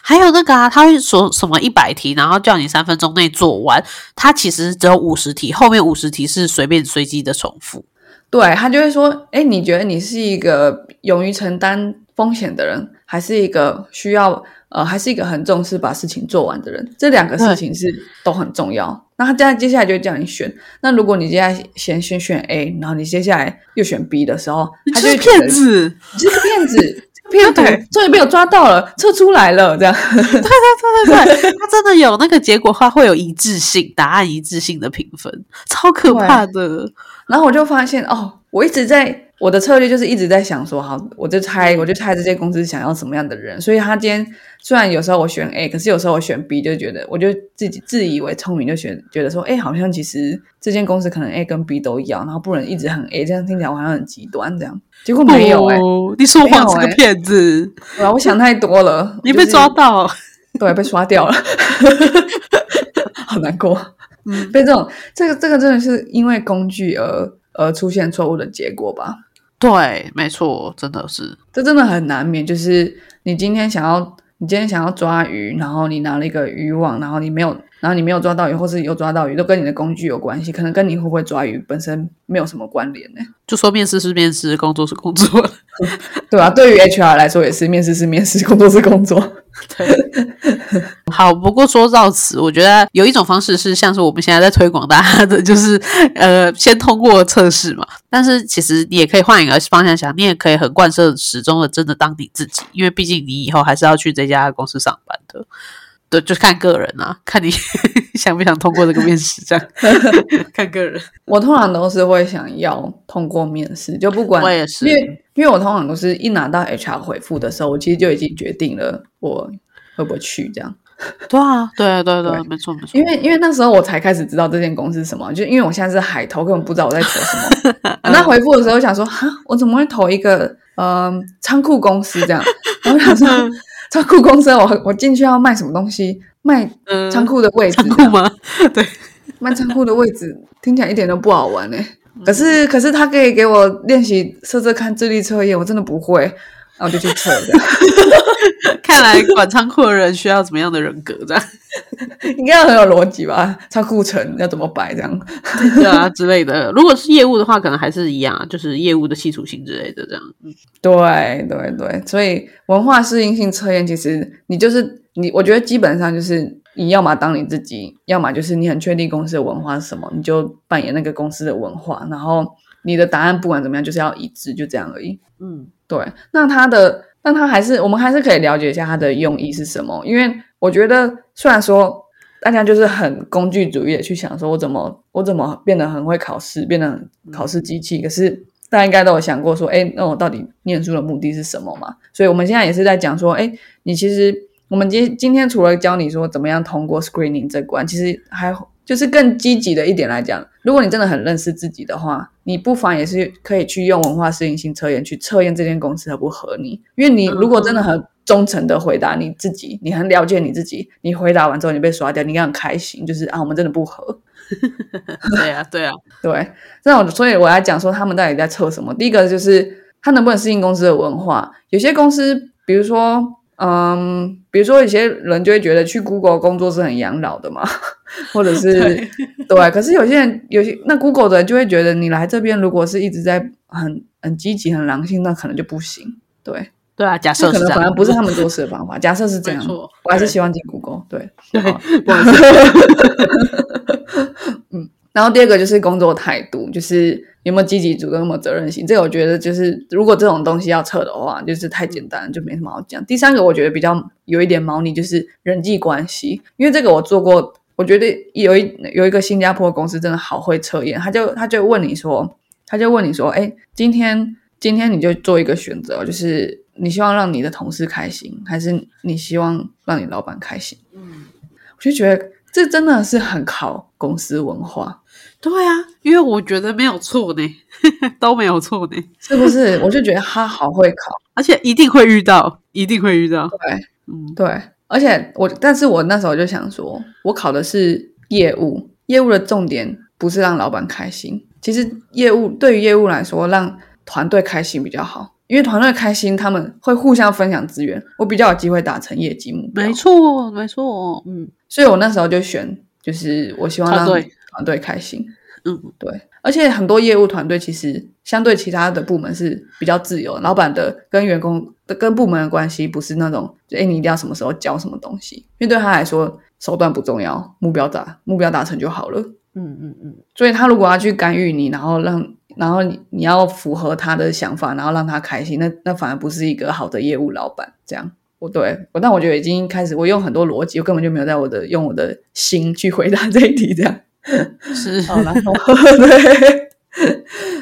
还有那个啊，他会说什么一百题，然后叫你三分钟内做完，他其实只有五十题，后面五十题是随便随机的重复。对他就会说，哎，你觉得你是一个勇于承担风险的人，还是一个需要呃，还是一个很重视把事情做完的人？这两个事情是都很重要。那他接下接下来就叫你选。那如果你接下来先先选 A，然后你接下来又选 B 的时候，他就骗子，你是骗子。骗图终于被我抓到了，测出来了，这样。对对对对对，他真的有那个结果，话会有一致性，答案一致性的评分，超可怕的。然后我就发现，哦，我一直在。我的策略就是一直在想说，好，我就猜，我就猜这些公司想要什么样的人。所以他今天虽然有时候我选 A，可是有时候我选 B，就觉得我就自己自以为聪明，就选觉得说，哎，好像其实这间公司可能 A 跟 B 都要，然后不能一直很 A，这样听起来我好像很极端这样。结果没有哎，你说谎是个骗子。啊，我想太多了，你被抓到，对，被刷掉了，好难过。嗯，被这种这个这个真的是因为工具而而出现错误的结果吧。对，没错，真的是，这真的很难免。就是你今天想要，你今天想要抓鱼，然后你拿了一个渔网，然后你没有，然后你没有抓到鱼，或是有抓到鱼，都跟你的工具有关系，可能跟你会不会抓鱼本身没有什么关联呢？就说面试是面试，工作是工作，对吧？对于 HR 来说也是，面试是面试，工作是工作。好。不过说到此，我觉得有一种方式是像是我们现在在推广大家的，就是 呃，先通过测试嘛。但是其实你也可以换一个方向想，你也可以很贯彻始终的真的当你自己，因为毕竟你以后还是要去这家公司上班的。对，就看个人啊，看你 想不想通过这个面试，这样 看个人。我通常都是会想要通过面试，就不管我也是，因为因为我通常都是一拿到 HR 回复的时候，我其实就已经决定了我会不会去这样。对啊，对啊对对，没错没错。因为因为那时候我才开始知道这间公司是什么，就因为我现在是海投，根本不知道我在投什么。那回复的时候想说，哈，我怎么会投一个嗯仓库公司这样？然后想说。仓库公司，我我进去要卖什么东西？卖仓库的位置？仓库吗？对，卖仓库的位置听起来一点都不好玩哎。可是可是他可以给我练习设置看智力测验，我真的不会。然后就去测的，看来管仓库的人需要怎么样的人格？这样 应该很有逻辑吧？仓库层要怎么摆？这样 对啊之类的。如果是业务的话，可能还是一样，就是业务的基础性之类的这样。对对对，所以文化适应性测验，其实你就是你，我觉得基本上就是你要么当你自己，要么就是你很确定公司的文化是什么，你就扮演那个公司的文化，然后你的答案不管怎么样，就是要一致，就这样而已。嗯。对，那他的，那他还是，我们还是可以了解一下他的用意是什么。因为我觉得，虽然说大家就是很工具主义的去想，说我怎么，我怎么变得很会考试，变得考试机器，可是大家应该都有想过说，哎，那我到底念书的目的是什么嘛？所以我们现在也是在讲说，哎，你其实我们今今天除了教你说怎么样通过 screening 这关，其实还。就是更积极的一点来讲，如果你真的很认识自己的话，你不妨也是可以去用文化适应性测验去测验这间公司合不合你。因为你如果真的很忠诚的回答你自己，你很了解你自己，你回答完之后你被刷掉，你应该很开心，就是啊，我们真的不合。对啊，对啊，对。那我所以我来讲说，他们到底在测什么？第一个就是他能不能适应公司的文化。有些公司，比如说。嗯，比如说有些人就会觉得去 Google 工作是很养老的嘛，或者是对，可是有些人有些那 Google 的就会觉得你来这边如果是一直在很很积极很狼性，那可能就不行。对对啊，假设可能反而不是他们做事的方法。假设是这样，我还是希望进 Google。对对，嗯。然后第二个就是工作态度，就是有没有积极主动，有没有责任心。这个我觉得就是，如果这种东西要测的话，就是太简单，就没什么好讲。第三个我觉得比较有一点猫腻，就是人际关系，因为这个我做过，我觉得有一有一个新加坡公司真的好会测验，他就他就问你说，他就问你说，哎，今天今天你就做一个选择，就是你希望让你的同事开心，还是你希望让你老板开心？嗯，我就觉得这真的是很考公司文化。对啊，因为我觉得没有错呢，都没有错呢，是不是？我就觉得他好会考，而且一定会遇到，一定会遇到。对，嗯，对。而且我，但是我那时候就想说，我考的是业务，业务的重点不是让老板开心。其实业务对于业务来说，让团队开心比较好，因为团队开心，他们会互相分享资源，我比较有机会达成业绩目标。没错，没错，嗯。所以我那时候就选，就是我希望让。团队开心，嗯，对，而且很多业务团队其实相对其他的部门是比较自由，老板的跟员工的跟部门的关系不是那种，哎，你一定要什么时候交什么东西，因为对他来说手段不重要，目标达目标达成就好了。嗯嗯嗯，所以他如果要去干预你，然后让然后你你要符合他的想法，然后让他开心，那那反而不是一个好的业务老板。这样，我对我，但我觉得已经开始，我用很多逻辑，我根本就没有在我的用我的心去回答这一题，这样。是，好，然后 对，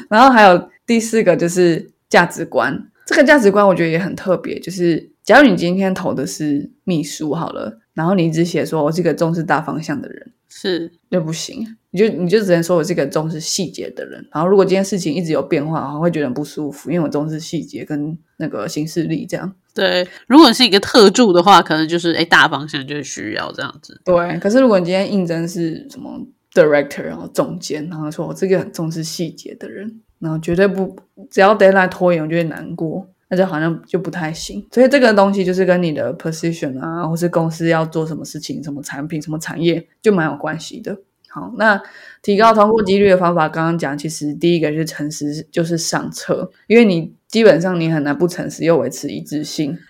然后还有第四个就是价值观，这个价值观我觉得也很特别，就是假如你今天投的是秘书好了，然后你一直写说我是一个重视大方向的人，是。那不行，你就你就只能说我是一个重视细节的人，然后如果今天事情一直有变化，我会觉得很不舒服，因为我重视细节跟那个行事力这样。对，如果是一个特助的话，可能就是哎大方向就是需要这样子。对，可是如果你今天应征是什么？director，然后总监，然后说我这个很重视细节的人，然后绝对不只要 deadline 拖延，我就会难过，那就好像就不太行。所以这个东西就是跟你的 position 啊，或是公司要做什么事情、什么产品、什么产业，就蛮有关系的。好，那提高通过几率的方法，刚刚讲，其实第一个是诚实，就是上车，因为你基本上你很难不诚实又维持一致性。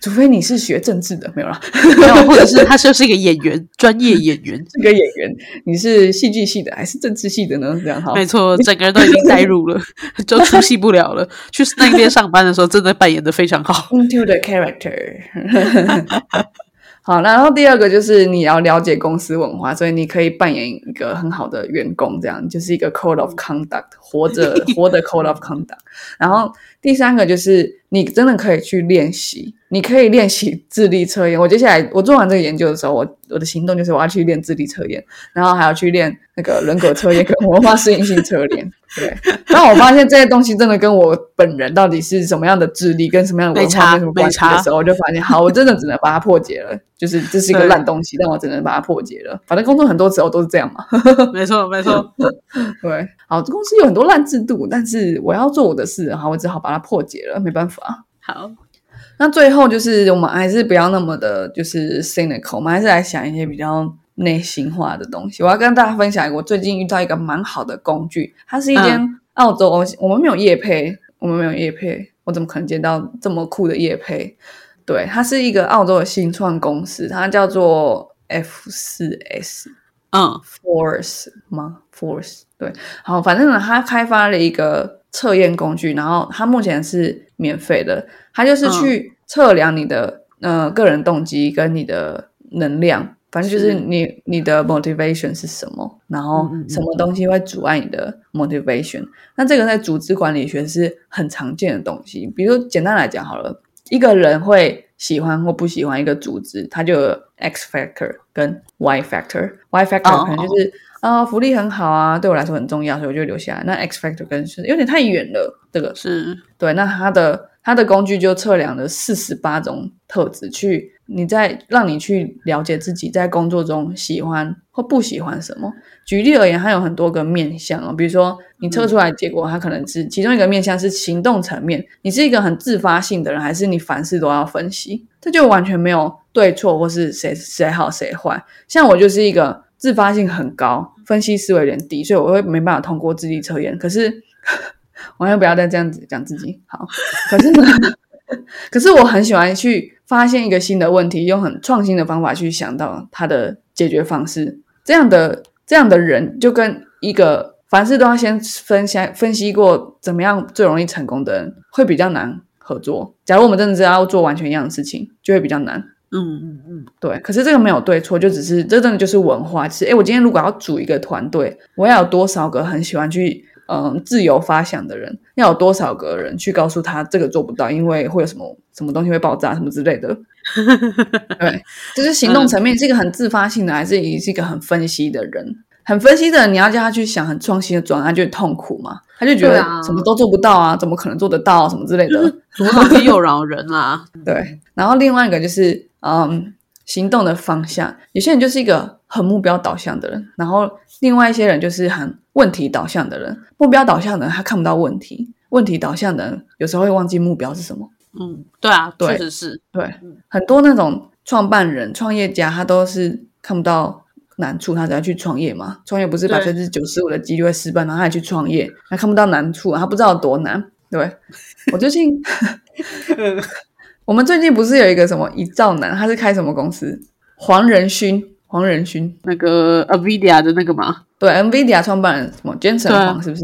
除非你是学政治的，没有啦，没有，或者是 他就是一个演员，专业演员，是个演员。你是戏剧系的还是政治系的呢？这样哈，没错，整个人都已经代入了，就出戏不了了。去那边上班的时候，真的扮演的非常好，into the character。好，然后第二个就是你要了解公司文化，所以你可以扮演一个很好的员工，这样就是一个 code of conduct，活着 活的 code of conduct。然后第三个就是你真的可以去练习。你可以练习智力测验。我接下来我做完这个研究的时候，我我的行动就是我要去练智力测验，然后还要去练那个人格测验跟文化适应性测验。对，当我发现这些东西真的跟我本人到底是什么样的智力跟什么样的文化没什么关系的时候，我就发现，好，我真的只能把它破解了。就是这是一个烂东西，但我只能把它破解了。反正工作很多时候都是这样嘛。没错，没错。对，好，公司有很多烂制度，但是我要做我的事，好，我只好把它破解了，没办法。好。那最后就是我们还是不要那么的，就是 cynical，我们还是来想一些比较内心化的东西。我要跟大家分享一个我最近遇到一个蛮好的工具，它是一间澳洲，我们没有业配，我们没有业配，我怎么可能见到这么酷的业配？对，它是一个澳洲的新创公司，它叫做 F 四 S，嗯，Force 吗？Force 对，好，反正呢，它开发了一个测验工具，然后它目前是免费的。它就是去测量你的呃个人动机跟你的能量，反正就是你你的 motivation 是什么，然后什么东西会阻碍你的 motivation。那这个在组织管理学是很常见的东西。比如简单来讲好了，一个人会喜欢或不喜欢一个组织，它就有 X factor 跟 Y factor。Y factor 可能就是啊福利很好啊，对我来说很重要，所以我就留下来。那 X factor 跟是有点太远了，这个是对。那它的它的工具就测量了四十八种特质，去你在让你去了解自己在工作中喜欢或不喜欢什么。举例而言，它有很多个面向哦，比如说你测出来结果，它可能是其中一个面向是行动层面，你是一个很自发性的人，还是你凡事都要分析？这就完全没有对错或是谁谁好谁坏。像我就是一个自发性很高，分析思维有点低，所以我会没办法通过智力测验。可是。完全不要再这样子讲自己好，可是呢，可是我很喜欢去发现一个新的问题，用很创新的方法去想到它的解决方式。这样的这样的人，就跟一个凡事都要先分析分析过怎么样最容易成功的人，会比较难合作。假如我们真的是要做完全一样的事情，就会比较难。嗯嗯嗯，对。可是这个没有对错，就只是这真的就是文化。其实，哎，我今天如果要组一个团队，我要有多少个很喜欢去。嗯，自由发想的人要有多少个人去告诉他这个做不到，因为会有什么什么东西会爆炸什么之类的。对，就是行动层面是一个很自发性的，还是也是一个很分析的人？很分析的人，你要叫他去想很创新的转，他就痛苦嘛，他就觉得什么都做不到啊，怎么可能做得到什么之类的，什么东西诱扰人啊？对。然后另外一个就是嗯，行动的方向，有些人就是一个很目标导向的人，然后另外一些人就是很。问题导向的人，目标导向的人，他看不到问题；问题导向的人，有时候会忘记目标是什么。嗯，对啊，确实是对。很多那种创办人、创业家，他都是看不到难处，他才去创业嘛。创业不是百分之九十五的几率会失败，然后他还去创业，他看不到难处，他不知道有多难。对我最近，我们最近不是有一个什么一兆男，他是开什么公司？黄仁勋，黄仁勋，那个 Nvidia 的那个嘛，对，NVIDIA 创办人什么 Jensen 对啊黄是不是？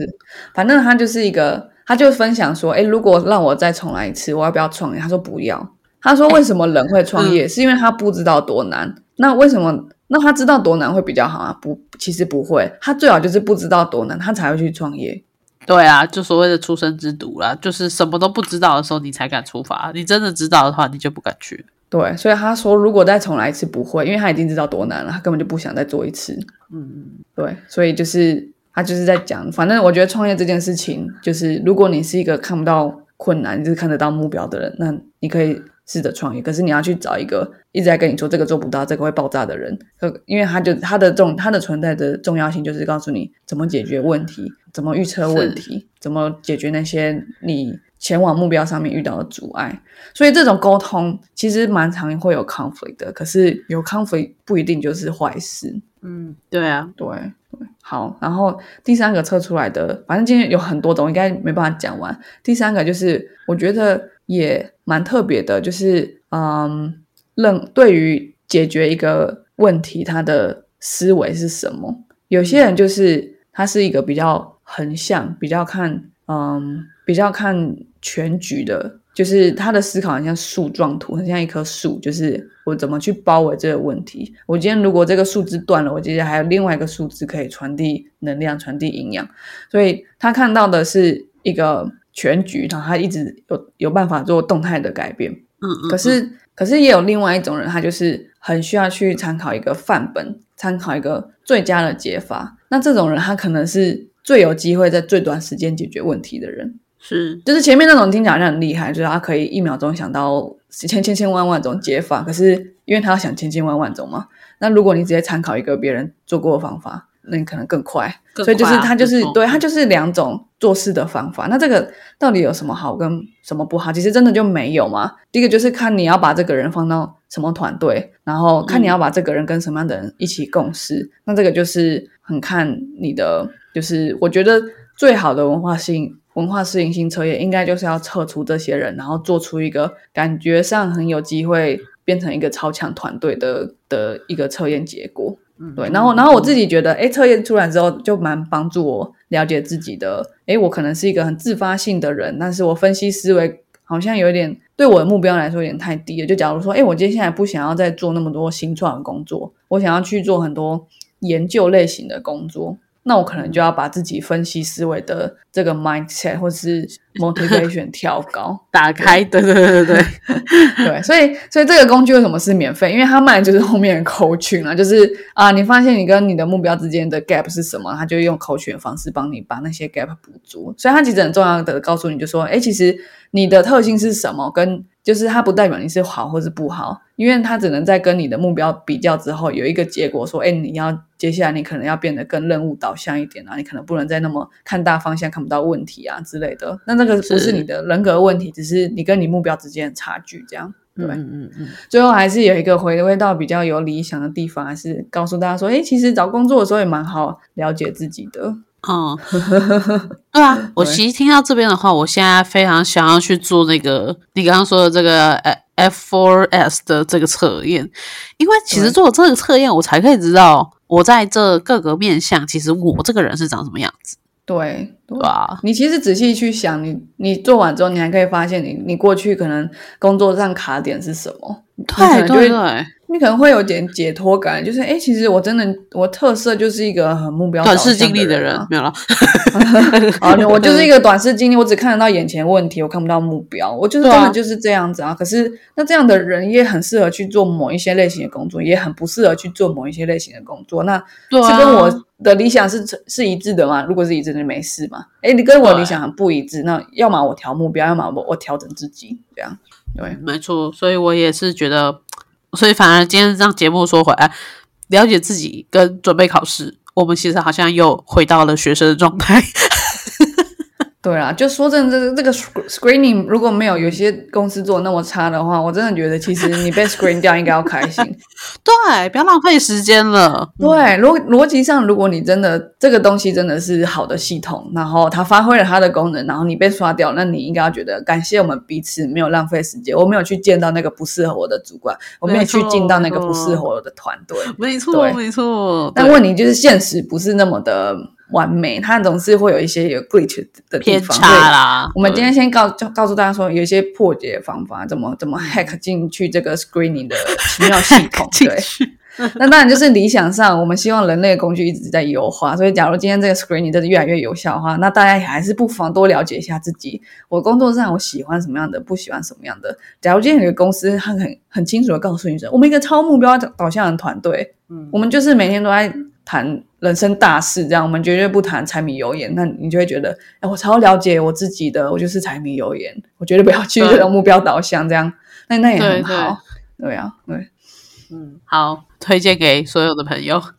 反正他就是一个，他就分享说，诶，如果让我再重来一次，我要不要创业？他说不要。他说为什么人会创业？是因为他不知道多难。那为什么？那他知道多难会比较好啊？不，其实不会。他最好就是不知道多难，他才会去创业。对啊，就所谓的出生之毒啦，就是什么都不知道的时候你才敢出发，你真的知道的话，你就不敢去。对，所以他说如果再重来一次不会，因为他已经知道多难了，他根本就不想再做一次。嗯，对，所以就是他就是在讲，反正我觉得创业这件事情，就是如果你是一个看不到困难，就是看得到目标的人，那你可以试着创业。可是你要去找一个一直在跟你说这个做不到，这个会爆炸的人，呃，因为他就他的重他的存在的重要性就是告诉你怎么解决问题，怎么预测问题，怎么解决那些你前往目标上面遇到的阻碍。所以这种沟通其实蛮常会有 conflict 的，可是有 conflict 不一定就是坏事。嗯，对啊，对对，好，然后第三个测出来的，反正今天有很多种，应该没办法讲完。第三个就是我觉得也蛮特别的，就是嗯，认对于解决一个问题，他的思维是什么？有些人就是他是一个比较横向，比较看嗯，比较看全局的。就是他的思考很像树状图，很像一棵树。就是我怎么去包围这个问题。我今天如果这个树枝断了，我接下来还有另外一个树枝可以传递能量、传递营养。所以他看到的是一个全局，然后他一直有有办法做动态的改变。嗯嗯，可是，可是也有另外一种人，他就是很需要去参考一个范本，参考一个最佳的解法。那这种人，他可能是最有机会在最短时间解决问题的人。是就是前面那种听起来好像很厉害，就是他可以一秒钟想到千千千万万种解法，可是因为他要想千千万万种嘛，那如果你直接参考一个别人做过的方法，那你可能更快。更所以就是他就是对他就是两种做事的方法。那这个到底有什么好跟什么不好？其实真的就没有嘛。第一个就是看你要把这个人放到什么团队，然后看你要把这个人跟什么样的人一起共事。那这个就是很看你的，就是我觉得最好的文化性。文化适应性测验应该就是要测出这些人，然后做出一个感觉上很有机会变成一个超强团队的的一个测验结果。嗯对，然后然后我自己觉得，哎，测验出来之后就蛮帮助我了解自己的。哎，我可能是一个很自发性的人，但是我分析思维好像有点对我的目标来说有点太低了。就假如说，哎，我接下来不想要再做那么多新创的工作，我想要去做很多研究类型的工作。那我可能就要把自己分析思维的这个 mindset 或是 motivation 调高。打开，对对对对对，对，所以所以这个工具为什么是免费？因为它卖的就是后面的 coaching 啊，就是啊，你发现你跟你的目标之间的 gap 是什么，它就用 coaching 的方式帮你把那些 gap 补足。所以它其实很重要的告诉你就说，哎，其实你的特性是什么，跟就是它不代表你是好或是不好，因为它只能在跟你的目标比较之后有一个结果，说，哎，你要接下来你可能要变得更任务导向一点啊，你可能不能再那么看大方向看不到问题啊之类的。那那个不是是你的人格问题，只是你跟你目标之间的差距，这样。对嗯嗯嗯，最后还是有一个回归到比较有理想的地方，还是告诉大家说，哎，其实找工作的时候也蛮好了解自己的。哦，对啊，我其实听到这边的话，我现在非常想要去做那个你刚刚说的这个呃 F four S 的这个测验，因为其实做这个测验，我才可以知道我在这各个面相，其实我这个人是长什么样子，对，对对吧？你其实仔细去想，你你做完之后，你还可以发现你你过去可能工作上卡点是什么，可对对对，你可能会有点解脱感，就是哎，其实我真的我特色就是一个很目标短视经历的的人啊没有了，啊，我就是一个 短视经历，我只看得到眼前问题，我看不到目标，我就是真的就是这样子啊。可是那这样的人也很适合去做某一些类型的工作，也很不适合去做某一些类型的工作。那是跟我的理想是是一致的吗？如果是一致的，就没事嘛。哎，你跟我理想很不一致，那要么我调目标，要么我我调整自己，这样对。没错，所以我也是觉得，所以反而今天让节目说回来，了解自己跟准备考试，我们其实好像又回到了学生的状态。对啊，就说真的，这个这个 screening 如果没有有些公司做那么差的话，我真的觉得其实 你被 screen 掉应该要开心。对，不要浪费时间了。对，逻逻辑上，如果你真的这个东西真的是好的系统，然后它发挥了它的功能，然后你被刷掉，那你应该要觉得感谢我们彼此没有浪费时间，我没有去见到那个不适合我的主管，我没有去进到那个不适合我的团队。没错，没错。但问题就是现实不是那么的。完美，它总是会有一些有 glitch 的地方。偏差啦。我们今天先告就告诉大家说，有一些破解方法，怎么怎么 hack 进去这个 screening 的奇妙系统。对，那当然就是理想上，我们希望人类工具一直在优化。所以，假如今天这个 screening 真的越来越有效的话，那大家也还是不妨多了解一下自己。我工作上我喜欢什么样的，不喜欢什么样的。假如今天有个公司，他很很清楚的告诉你说，我们一个超目标导向的团队，嗯，我们就是每天都在。谈人生大事，这样我们绝对不谈柴米油盐。那你就会觉得，哎，我超了解我自己的，我就是柴米油盐，我绝对不要去这种目标导向，这样，那那也很好，对啊，对，嗯，好，推荐给所有的朋友。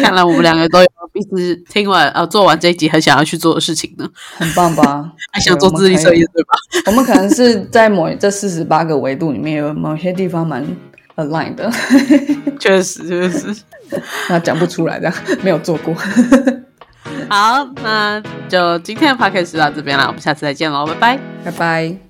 看来我们两个都有彼此听完呃做完这一集很想要去做的事情呢，很棒吧？还想做智力测验对吧？我们可能是在某这四十八个维度里面有某些地方蛮。Line 的，确实确实，那讲不出来这样，没有做过。好，那就今天的 p o d c a s 就到这边了，我们下次再见喽，拜拜，拜拜。